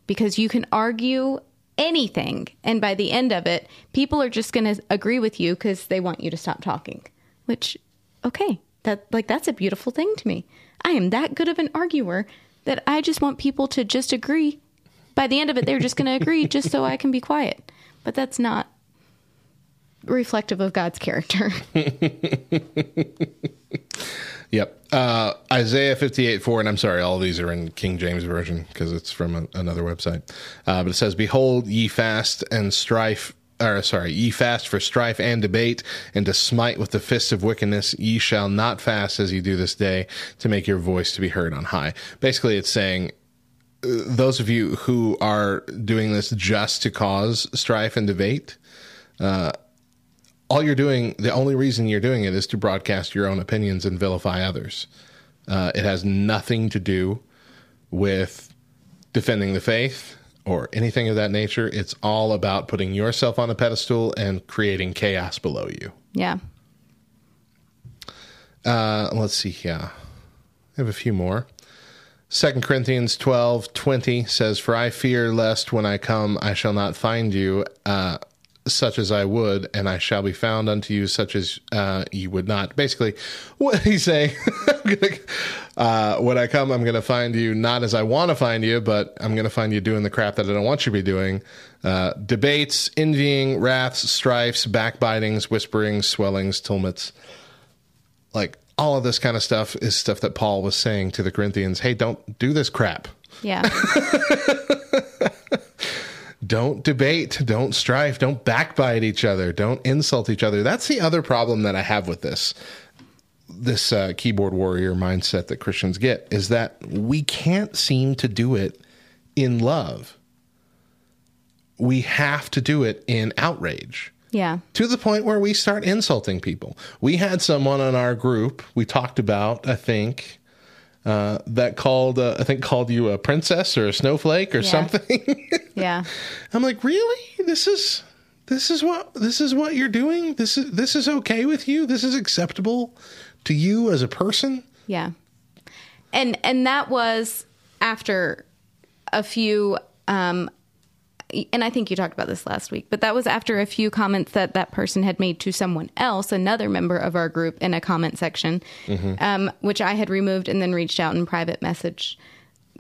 because you can argue anything. And by the end of it, people are just going to agree with you because they want you to stop talking, which, okay, that like that's a beautiful thing to me. I am that good of an arguer that I just want people to just agree. By the end of it, they're just going to agree just so I can be quiet. But that's not reflective of God's character. Yep. Uh, Isaiah 58 4, and I'm sorry, all these are in King James Version because it's from a, another website. Uh, but it says, Behold, ye fast and strife. Or sorry, ye fast for strife and debate, and to smite with the fists of wickedness. Ye shall not fast as ye do this day, to make your voice to be heard on high. Basically, it's saying uh, those of you who are doing this just to cause strife and debate, all you're doing, the only reason you're doing it is to broadcast your own opinions and vilify others. Uh, it has nothing to do with defending the faith or anything of that nature. It's all about putting yourself on a pedestal and creating chaos below you. yeah. Uh, let's see here. I have a few more. Second Corinthians twelve twenty says, For I fear lest when I come I shall not find you uh, such as I would, and I shall be found unto you such as uh, you would not. Basically, what he's saying, gonna, uh, when I come, I'm going to find you not as I want to find you, but I'm going to find you doing the crap that I don't want you to be doing. Uh, debates, envying, wraths, strifes, backbitings, whisperings, swellings, tumults like all of this kind of stuff is stuff that Paul was saying to the Corinthians, hey, don't do this crap. Yeah. Don't debate, don't strife, don't backbite each other, don't insult each other. That's the other problem that I have with this this uh, keyboard warrior mindset that Christians get is that we can't seem to do it in love. We have to do it in outrage. Yeah. to the point where we start insulting people. We had someone on our group we talked about, I think, uh, that called, uh, I think, called you a princess or a snowflake or Yeah. something. Yeah. I'm like, really? This is this is what this is what you're doing. This is this is okay with you. This is acceptable to you as a person. Yeah. And and that was after a few um and I think you talked about this last week, but that was after a few comments that that person had made to someone else, another member of our group, in a comment section, um, which I had removed and then reached out in private message,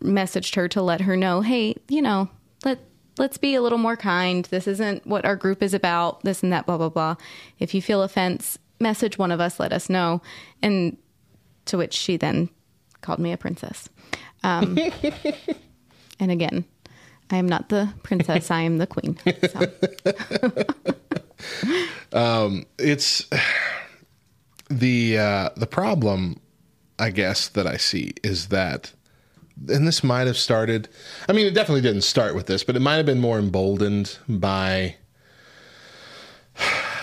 messaged her to let her know, hey, you know, let let's be a little more kind. This isn't what our group is about. This and that, blah blah blah. If you feel offense, message one of us. Let us know. And to which she then called me a princess. Um, and again, I am not the princess. I am the queen. So. it's the uh, the problem, I guess that I see is that, and this might have started. I mean, it definitely didn't start with this, but it might have been more emboldened by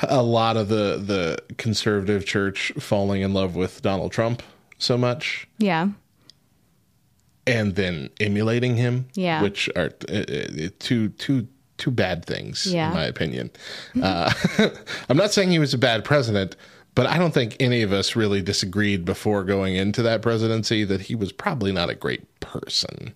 a lot of the the conservative church falling in love with Donald Trump so much Yeah. And then emulating him, Yeah. which are uh, uh, two two two bad things, Yeah. in my opinion. Uh, I'm not saying he was a bad president, but I don't think any of us really disagreed before going into that presidency that he was probably not a great person.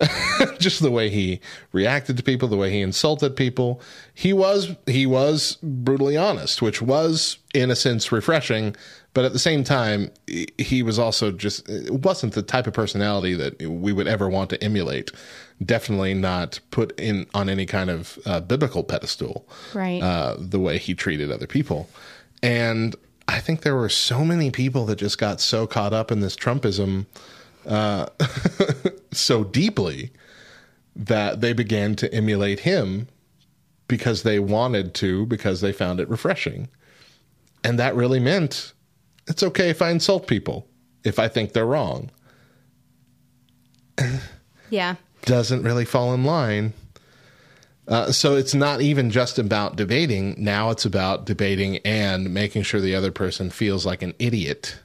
Just the way he reacted to people, the way he insulted people, he was he was brutally honest, which was in a sense refreshing. But at the same time, he- was also just it wasn't the type of personality that we would ever want to emulate. Definitely not put in on any kind of uh, biblical pedestal Right. uh, the way he treated other people. And I think there were so many people that just got so caught up in this Trumpism uh, so deeply that they began to emulate him because they wanted to, because they found it refreshing. And that really meant it's okay if I insult people if I think they're wrong. Yeah. doesn't really fall in line. Uh, so it's not even just about debating. Now it's about debating and making sure the other person feels like an idiot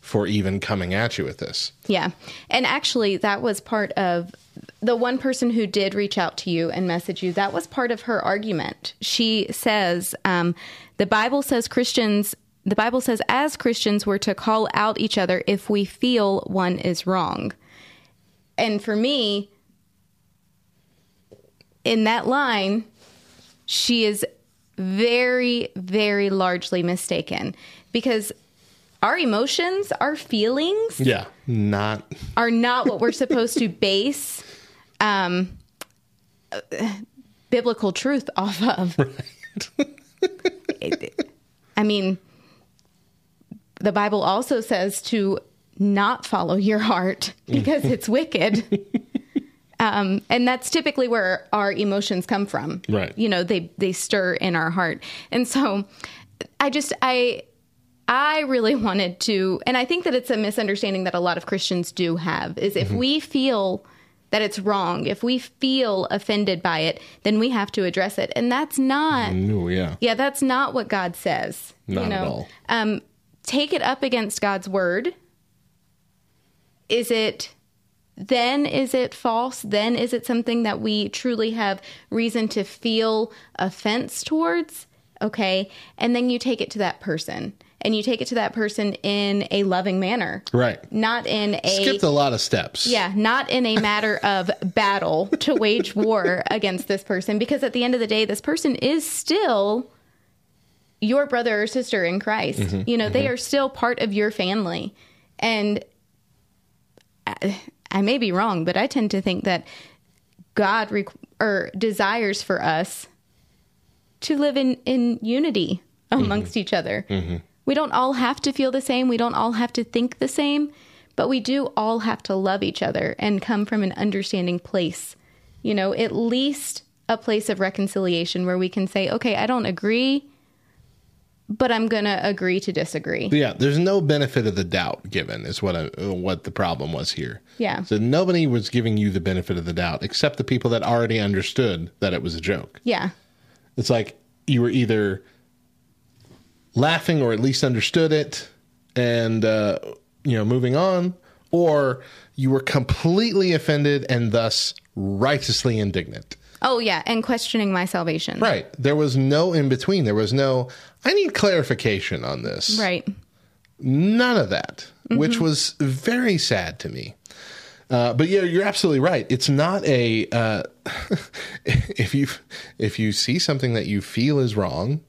for even coming at you with this. Yeah. And actually, that was part of the one person who did reach out to you and message you. That was part of her argument. She says, um, the Bible says Christians, the Bible says as Christians, we're to call out each other if we feel one is wrong. And for me, in that line, she is very, very largely mistaken because our emotions, our feelings, Yeah. Not are not what we're supposed to base um, uh, biblical truth off of. It- I mean, the Bible also says to not follow your heart because it's wicked. Um, and that's typically where our emotions come from. Right. You know, they they stir in our heart. And so I just I I really wanted to and I think that it's a misunderstanding that a lot of Christians do have is if we feel that it's wrong, if we feel offended by it, then we have to address it. And that's not no, yeah. yeah, that's not what God says. Not you know? at all. Um, take it up against God's word. Is it then is it false? Then is it something that we truly have reason to feel offense towards? Okay. And then you take it to that person. And you take it to that person in a loving manner. Right. Not in a Skipped a lot of steps. yeah, not in a matter of battle to wage war against this person, because at the end of the day, this person is still your brother or sister in Christ. Mm-hmm, You know, they mm-hmm. are still part of your family. And I, I may be wrong, but I tend to think that God requ- or desires for us to live in, in unity mm-hmm. amongst each other. Mm-hmm. We don't all have to feel the same. We don't all have to think the same, but we do all have to love each other and come from an understanding place. You know, at least a place of reconciliation where we can say, okay, I don't agree, but I'm going to agree to disagree. Yeah, there's no benefit of the doubt given is what I, what the problem was here. Yeah. So nobody was giving you the benefit of the doubt except the people that already understood that it was a joke. Yeah. It's like you were either laughing or at least understood it and uh, you know moving on or you were completely offended and thus righteously indignant. Oh, yeah. And questioning my salvation. Right. There was no in between. There was no I need clarification on this. Right. None of that, which was very sad to me. Uh, but yeah, you're absolutely right. It's not a uh, if you if you see something that you feel is wrong,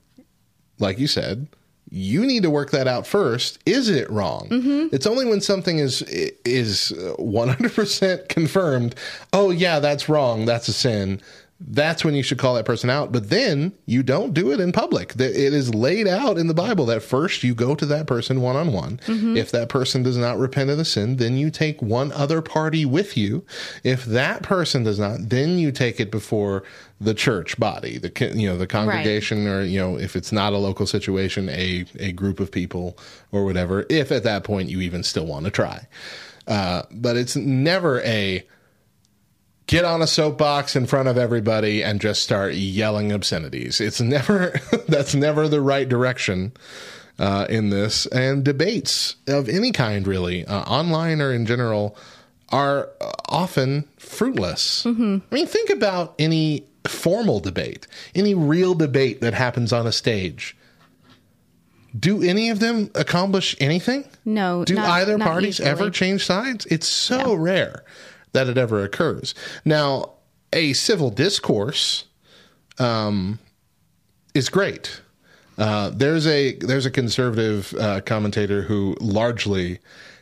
like you said, you need to work that out first. Is it wrong? Mm-hmm. It's only when something is is uh, 100% confirmed. Oh yeah, that's wrong. That's a sin. That's when you should call that person out. But then you don't do it in public. It is laid out in the Bible that first you go to that person one on one. If that person does not repent of the sin, then you take one other party with you. If that person does not, then you take it before the church body, the you know the congregation, or you know if it's not a local situation, a a group of people or whatever. If at that point you even still want to try, uh, but it's never a get on a soapbox in front of everybody and just start yelling obscenities. It's never that's never the right direction uh, in this. And debates of any kind, really, uh, online or in general, are uh, often fruitless. I mean, think about any formal debate, any real debate that happens on a stage. Do any of them accomplish anything? No, Do not- either not parties usually. ever change sides? It's so rare that it ever occurs. Now, a civil discourse um, is great. Uh, there's a there's a conservative uh, commentator who largely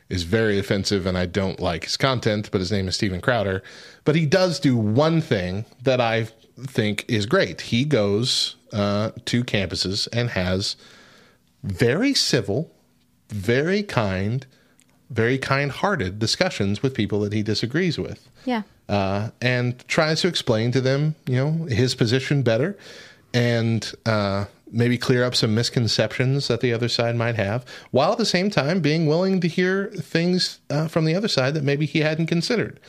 is very offensive, and I don't like his content. But his name is Steven Crowder. But he does do one thing that I think is great. He goes uh, to campuses and has very civil, very kind, very kind-hearted discussions with people that he disagrees with Yeah. uh, and tries to explain to them, you know, his position better, and uh, maybe clear up some misconceptions that the other side might have, while at the same time being willing to hear things uh, from the other side that maybe he hadn't considered.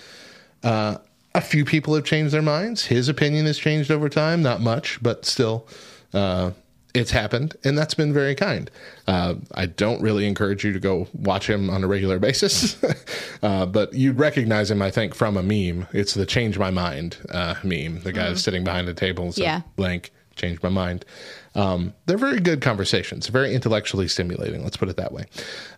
Uh, a few people have changed their minds. His opinion has changed over time, not much, but still. Uh, it's happened, and that's been very kind. Uh, I don't really encourage you to go watch him on a regular basis, uh, but you'd recognize him, I think, from a meme. It's the "Change My Mind" uh, meme. The guy that's sitting behind the table says, Yeah. "Blank, change my mind." Um, they're very good conversations, very intellectually stimulating. Let's put it that way.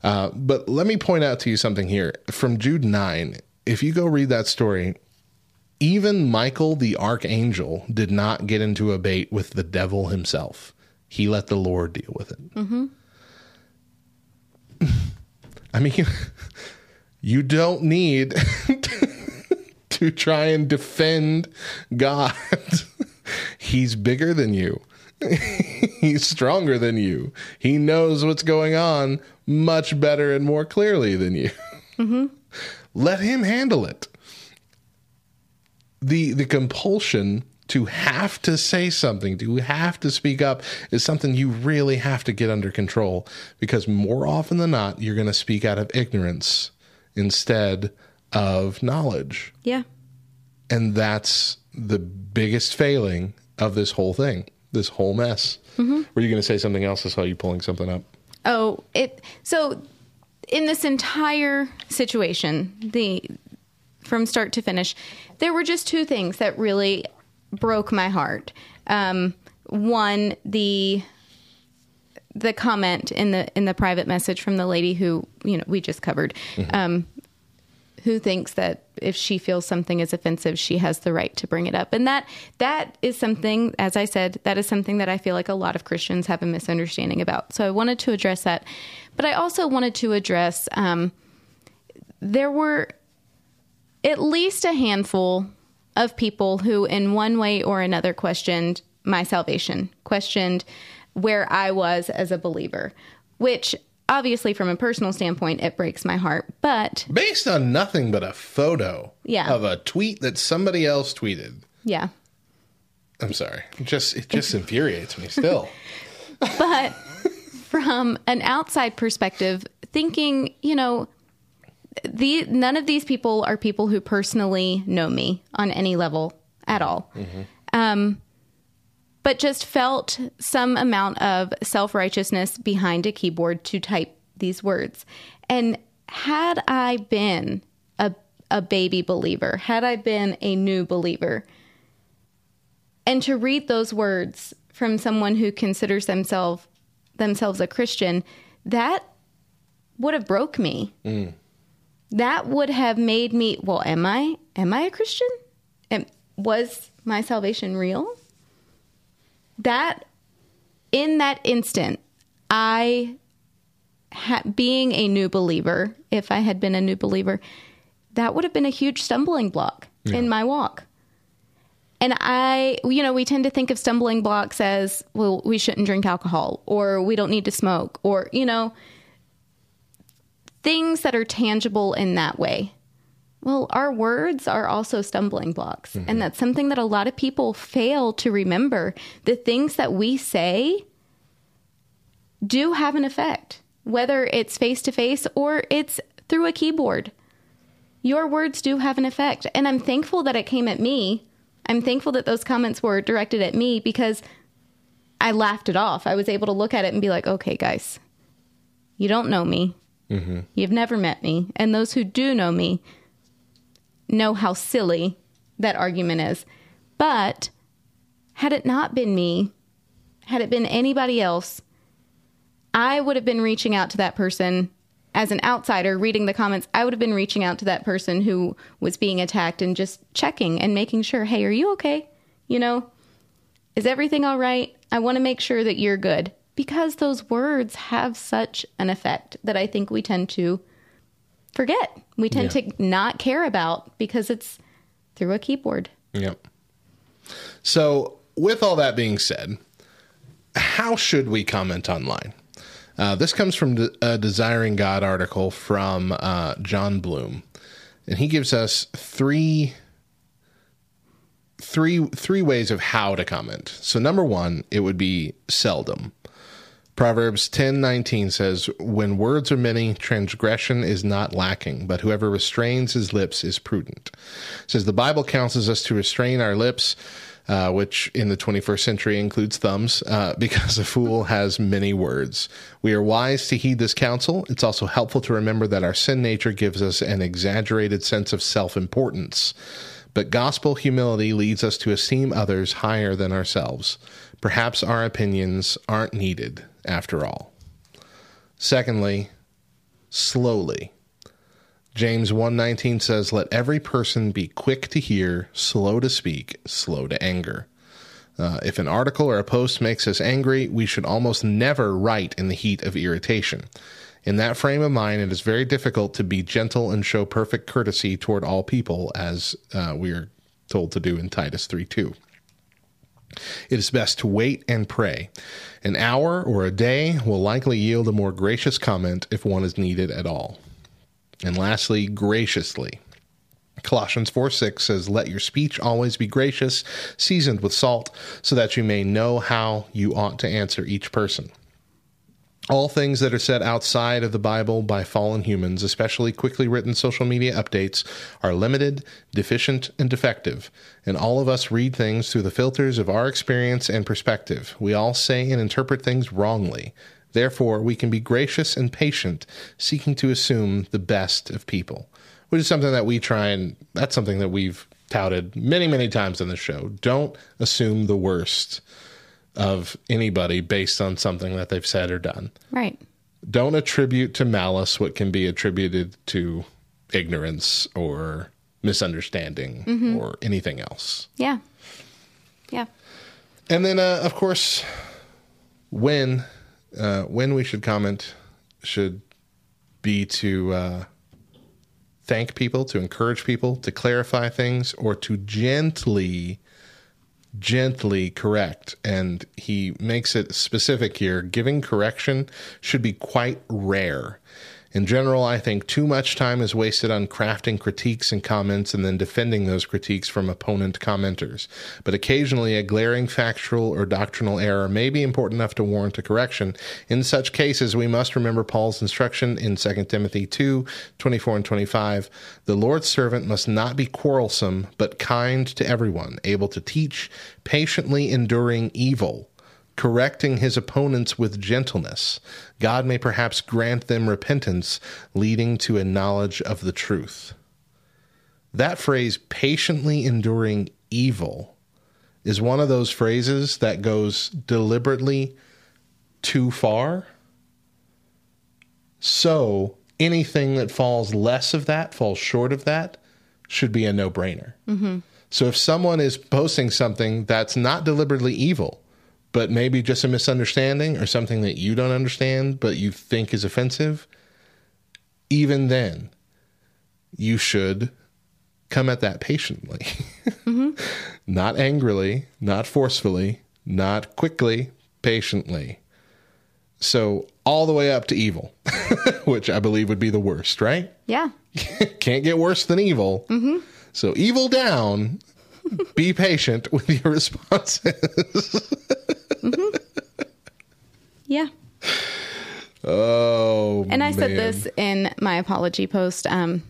Uh, but let me point out to you something here from Jude nine. If you go read that story, even Michael the archangel did not get into a debate with the devil himself. He let the Lord deal with it. Mm-hmm. I mean, you don't need to try and defend God. He's bigger than you. He's stronger than you. He knows what's going on much better and more clearly than you. Let him handle it the the compulsion to have to say something, to have to speak up is something you really have to get under control because more often than not you're going to speak out of ignorance instead of knowledge. Yeah. And that's the biggest failing of this whole thing, this whole mess. Mm-hmm. Were you going to say something else? I saw you pulling something up. Oh, it so in this entire situation, the from start to finish, there were just two things that really broke my heart. Um, one, the the comment in the in the private message from the lady who you know we just covered, um, who thinks that if she feels something is offensive, she has the right to bring it up, and that that is something, as I said, that is something that I feel like a lot of Christians have a misunderstanding about. So I wanted to address that, but I also wanted to address um, there were at least a handful of people who, in one way or another, questioned my salvation, questioned where I was as a believer, which obviously, from a personal standpoint, it breaks my heart. But Based on nothing but a photo Yeah. of a tweet that somebody else tweeted. yeah, I'm sorry. It just it just infuriates me still. but from an outside perspective, thinking, you know, the none of these people are people who personally know me on any level at all. Um, but just felt some amount of self righteousness behind a keyboard to type these words. And had I been a, a baby believer, had I been a new believer, and to read those words from someone who considers themselves themselves a Christian, that would have broke me. That would have made me, well, am I am I a Christian? and was my salvation real? That in that instant, I ha- being a new believer, if I had been a new believer, that would have been a huge stumbling block in my walk. And I, you know, we tend to think of stumbling blocks as, well, we shouldn't drink alcohol or we don't need to smoke or, you know, things that are tangible in that way. Well, our words are also stumbling blocks. And mm-hmm. that's something that a lot of people fail to remember. The things that we say do have an effect, whether it's face to face or it's through a keyboard. Your words do have an effect. And I'm thankful that it came at me. I'm thankful that those comments were directed at me because I laughed it off. I was able to look at it and be like, okay, guys, you don't know me. Mm-hmm. You've never met me. And those who do know me know how silly that argument is. But had it not been me, had it been anybody else, I would have been reaching out to that person as an outsider reading the comments. I would have been reaching out to that person who was being attacked and just checking and making sure, hey, are you okay? You know, is everything all right? I want to make sure that you're good because those words have such an effect that I think we tend to forget. We tend Yeah. to not care about because it's through a keyboard. Yep. So, with all that being said, how should we comment online? Uh, this comes from a Desiring God article from uh, Jon Bloom, and he gives us three three three ways of how to comment. So number 1, it would be seldom. Proverbs 10:19 says, "When words are many, transgression is not lacking, but whoever restrains his lips is prudent." It says the Bible counsels us to restrain our lips, uh, which in the 21st century includes thumbs, uh, because a fool has many words. We are wise to heed this counsel. It's also helpful to remember that our sin nature gives us an exaggerated sense of self-importance. But gospel humility leads us to esteem others higher than ourselves. Perhaps our opinions aren't needed after all. Secondly, slowly. James 1:19 says, "Let every person be quick to hear, slow to speak, slow to anger." Uh, if an article or a post makes us angry, we should almost never write in the heat of irritation. In that frame of mind, it is very difficult to be gentle and show perfect courtesy toward all people, as uh, we are told to do in Titus 3 2. It is best to wait and pray. An hour or a day will likely yield a more gracious comment if one is needed at all. And lastly, graciously. Colossians 4 6 says, Let your speech always be gracious, seasoned with salt, so that you may know how you ought to answer each person. All things that are said outside of the Bible by fallen humans, especially quickly written social media updates, are limited, deficient, and defective. And all of us read things through the filters of our experience and perspective. We all say and interpret things wrongly. Therefore, we can be gracious and patient, seeking to assume the best of people, which is something that we try and that's something that we've touted many, many times on the show. Don't assume the worst of anybody based on something that they've said or done. Right. Don't attribute to malice what can be attributed to ignorance or misunderstanding or anything else. Yeah. Yeah. And then, uh, of course, when uh, when we should comment should be to uh, thank people, to encourage people, to clarify things, or to gently, gently correct. And he makes it specific here. Giving correction should be quite rare. In general, I think too much time is wasted on crafting critiques and comments and then defending those critiques from opponent commenters. But occasionally, a glaring factual or doctrinal error may be important enough to warrant a correction. In such cases, we must remember Paul's instruction in 2 Timothy 2 24 and 25. The Lord's servant must not be quarrelsome, but kind to everyone, able to teach, patiently enduring evil correcting his opponents with gentleness. God may perhaps grant them repentance, leading to a knowledge of the truth. That phrase, patiently enduring evil, is one of those phrases that goes deliberately too far. So anything that falls less of that, falls short of that, should be a no brainer. Mm-hmm. So if someone is posting something that's not deliberately evil, but maybe just a misunderstanding or something that you don't understand, but you think is offensive, even then, you should come at that patiently, not angrily, not forcefully, not quickly, patiently. So, all the way up to evil, which I believe would be the worst, right? Yeah. Can't get worse than evil. Mm-hmm. So, evil down, be patient with your responses. Yeah. Oh, And I said this in my apology post. Um,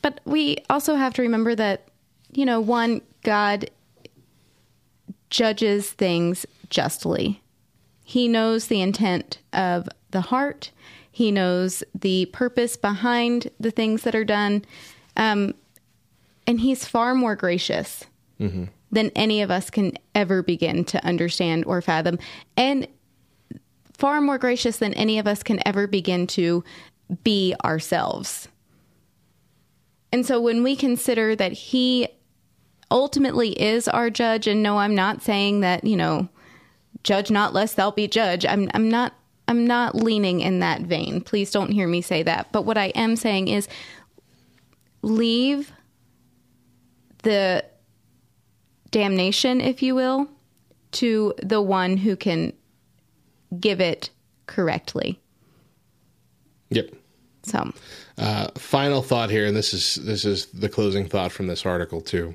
but we also have to remember that, you know, one, God judges things justly. He knows the intent of the heart, He knows the purpose behind the things that are done. Um, and He's far more gracious than any of us can ever begin to understand or fathom. And far more gracious than any of us can ever begin to be ourselves. And so when we consider that he ultimately is our judge and no I'm not saying that, you know, judge not lest thou be judge. I'm I'm not I'm not leaning in that vein. Please don't hear me say that. But what I am saying is leave the damnation, if you will, to the one who can give it correctly. Yep. So, Uh, final thought here, and this is this is the closing thought from this article too,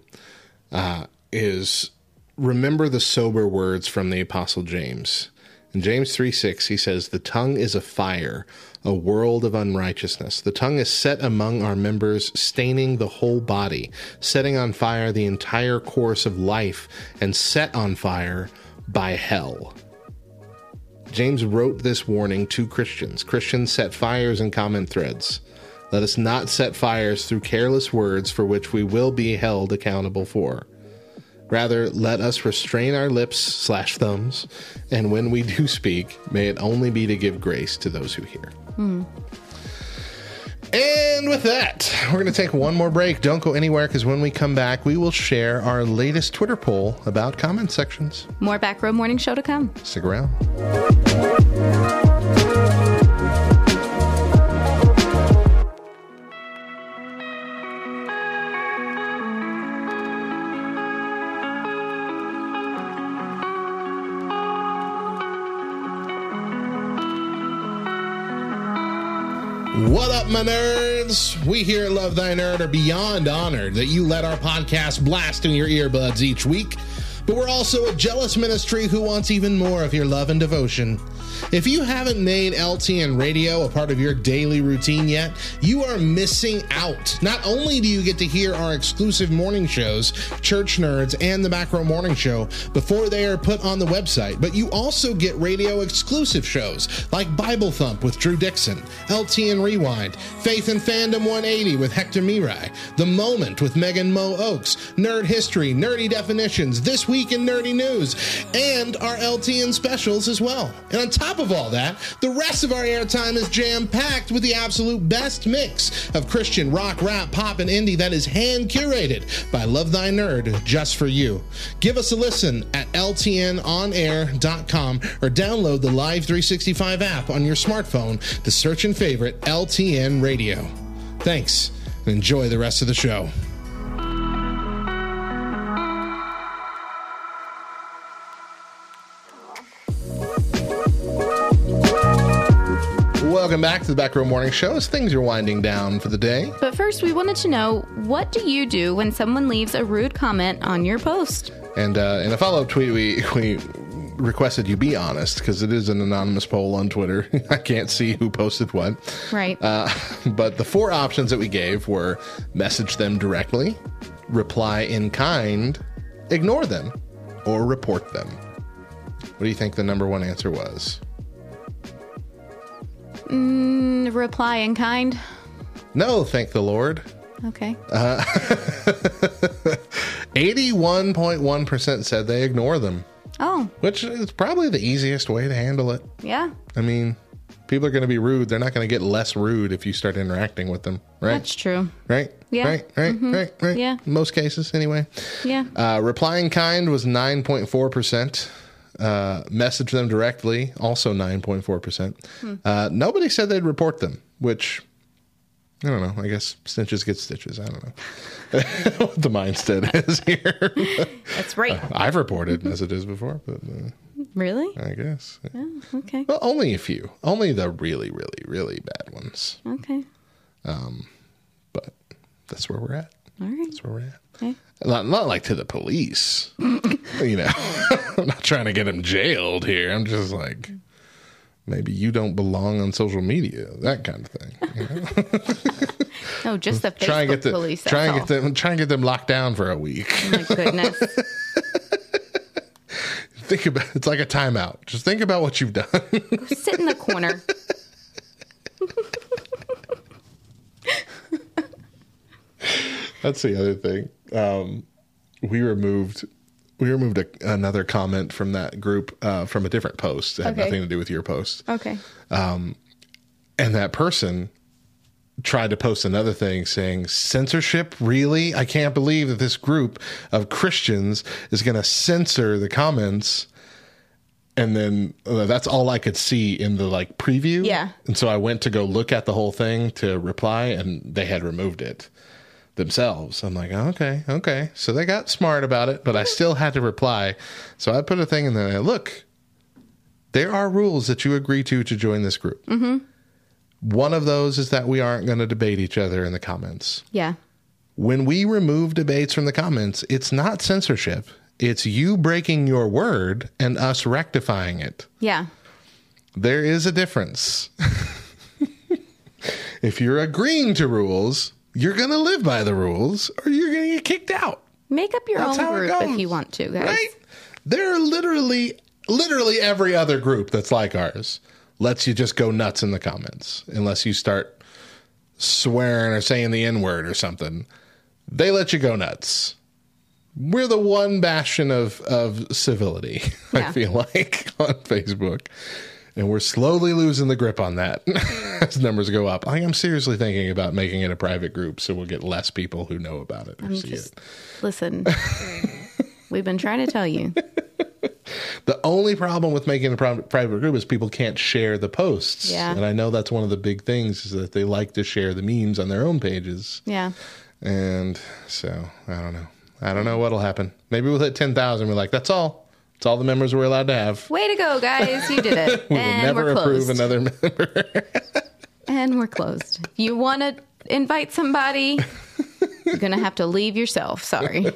uh, is remember the sober words from the Apostle James. In James three six, he says, "The tongue is a fire, a world of unrighteousness. The tongue is set among our members, staining the whole body, setting on fire the entire course of life, and set on fire by hell." James wrote this warning to Christians. Christians set fires in comment threads. Let us not set fires through careless words for which we will be held accountable for. Rather, let us restrain our lips slash thumbs, and when we do speak, may it only be to give grace to those who hear. And with that, we're going to take one more break. Don't go anywhere because when we come back, we will share our latest Twitter poll about comment sections. more back row morning show to come. Stick around. My nerds? We here at Love Thy Nerd are beyond honored that you let our podcast blast in your earbuds each week. But we're also a jealous ministry who wants even more of your love and devotion. If you haven't made LTN radio a part of your daily routine yet, you are missing out. Not only do you get to hear our exclusive morning shows, Church Nerds and the Back Row Morning Show, before they are put on the website, but you also get radio exclusive shows like Bible Thump with Drew Dixon, LTN Rewind, Faith and Fandom 180 with Hector Mirai, The Moment with Megan Mo Oaks, Nerd History, Nerdy Definitions, This Week in Nerdy News, and our LTN specials as well. And on top of all that, the rest of our airtime is jam packed with the absolute best mix of Christian rock, rap, pop, and indie that is hand curated by Love Thy Nerd just for you. Give us a listen at LTNOnAir.com or download the Live 365 app on your smartphone to search and favorite LTN Radio. Thanks and enjoy the rest of the show. Welcome back to the Back Row Morning Show as things are winding down for the day. But first, we wanted to know what do you do when someone leaves a rude comment on your post? And uh, in a follow up tweet, we, we requested you be honest because it is an anonymous poll on Twitter. I can't see who posted what. Right. Uh, but the four options that we gave were message them directly, reply in kind, ignore them, or report them. What do you think the number one answer was? Mm, reply in kind. No, thank the Lord. Okay. 81.1% said they ignore them, oh, which is probably the easiest way to handle it. yeah. I mean, people are going to be rude. They're not going to get less rude if you start interacting with them, right? That's true. Right? Yeah. Right, right, right, right. Yeah. Most cases, anyway. Yeah. Uh, replying kind was 9.4%. Uh, message them directly, also 9.4%. Hmm. Uh, nobody said they'd report them, which I don't know. I guess stitches get stitches. I don't know what the mindset is here. That's right. I've reported messages before, but uh, Really? I guess. Okay. Well, only a few. Only the really, really, really bad ones. Okay. Um, But that's where we're at. All right. That's where we're at. Okay. Not, not like to the police. you know, I'm not trying to get him jailed here. I'm just like, maybe you don't belong on social media, that kind of thing. You know? No, just the Facebook try and get the, police. try and get them, try and get them locked down for a week. all. My goodness. think about it's like a timeout. Just think about what you've done. Sit in the corner. That's the other thing. Um, we removed we removed a, another comment from that group uh, from a different post. It had Okay. nothing to do with your post. Okay. and that person tried to post another thing saying censorship really i can't believe that this group of christians is going to censor the comments and then uh, that's all i could see in the like preview Yeah. and so i went to go look at the whole thing to reply and they had removed it themselves i'm like okay okay so they got smart about it but i still had to reply so i put a thing in there look there are rules that you agree to to join this group. Mm-hmm. One of those is that we aren't going to debate each other in the comments. Yeah. When we remove debates from the comments, it's not censorship. It's you breaking your word and us rectifying it. Yeah. There is a difference. if you're agreeing to rules, you're going to live by the rules or you're going to get kicked out. Make up your That's own group if you want to, guys. Right? There are literally, literally every other group that's like ours lets you just go nuts in the comments unless you start swearing or saying the N word or something. They let you go nuts. We're the one bastion of, of civility, I feel like, on Facebook. And we're slowly losing the grip on that as numbers go up. I am seriously thinking about making it a private group so we'll get less people who know about it or I'm see just it. listen. We've been trying to tell you. The only problem with making a private group is people can't share the posts. Yeah. And I know that's one of the big things is that they like to share the memes on their own pages. Yeah. And so I don't know. I don't know what'll happen. Maybe we'll hit 10,000. We're like, that's all. That's all the members we're allowed to have. Way to go, guys. You did it. We will and never we're approve closed. another member. And we're closed. If you want to invite somebody, you're going to have to leave yourself. Sorry. all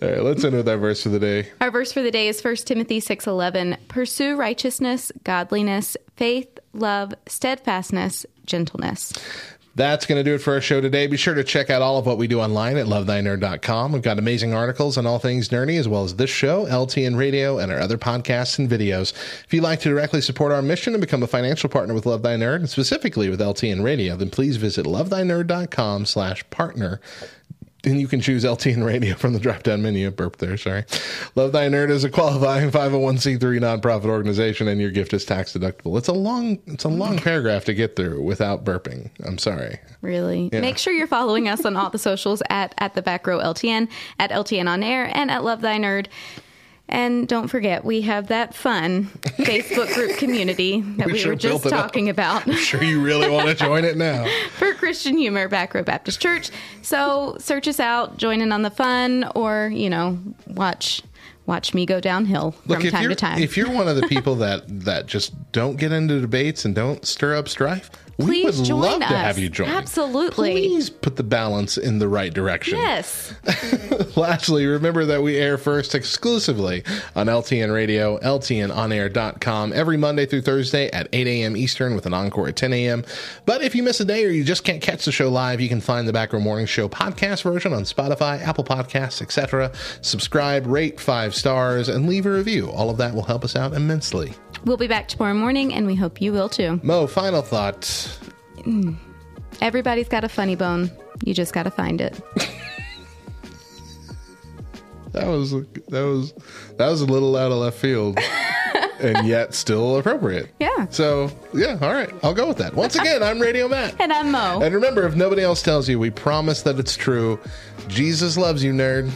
right, let's end with our verse for the day. Our verse for the day is 1 Timothy 6:11. Pursue righteousness, godliness, faith, love, steadfastness, gentleness. That's going to do it for our show today. Be sure to check out all of what we do online at lovethynerd.com. We've got amazing articles on all things nerdy, as well as this show, LTN Radio, and our other podcasts and videos. If you'd like to directly support our mission and become a financial partner with Love Thy Nerd, and specifically with LTN Radio, then please visit lovethynerd.com slash partner. And you can choose LTN Radio from the drop down menu. Burp there, sorry. Love Thy Nerd is a qualifying 501c3 nonprofit organization, and your gift is tax deductible. It's a long, it's a long paragraph to get through without burping. I'm sorry. Really. Make sure you're following us on all the socials at at the back row LTN, at LTN on air, and at Love Thy Nerd. And don't forget, we have that fun Facebook group community that We we, sure were just built it up. talking about. Sure, you really want to join it now. for Christian Humor Back Row Baptist Church. So search us out, join in on the fun, or you know, watch watch me go downhill Look, from time to time. if you're one of the people that that just don't get into debates and don't stir up strife, we Please would join love to us. have you join. Absolutely. Please put the balance in the right direction. yes, Lastly, remember that we air first exclusively on LTN Radio, LTNOnAir.com every Monday through Thursday at 8 a.m. Eastern with an encore at 10 a.m. But if you miss a day or you just can't catch the show live, you can find the Back Row Morning Show podcast version on Spotify, Apple Podcasts, etc. Subscribe, rate five stars, and leave a review. All of that will help us out immensely. We'll be back tomorrow morning, and we hope you will too. Mo, final thought. Mm. Everybody's got a funny bone. You just got to find it. That was that was that was a little out of left field. and yet still appropriate. Yeah. So, yeah, all right. I'll go with that. Once again, I'm Radio Matt. And I'm Mo. And remember, if nobody else tells you, we promise that it's true. Jesus loves you, nerd.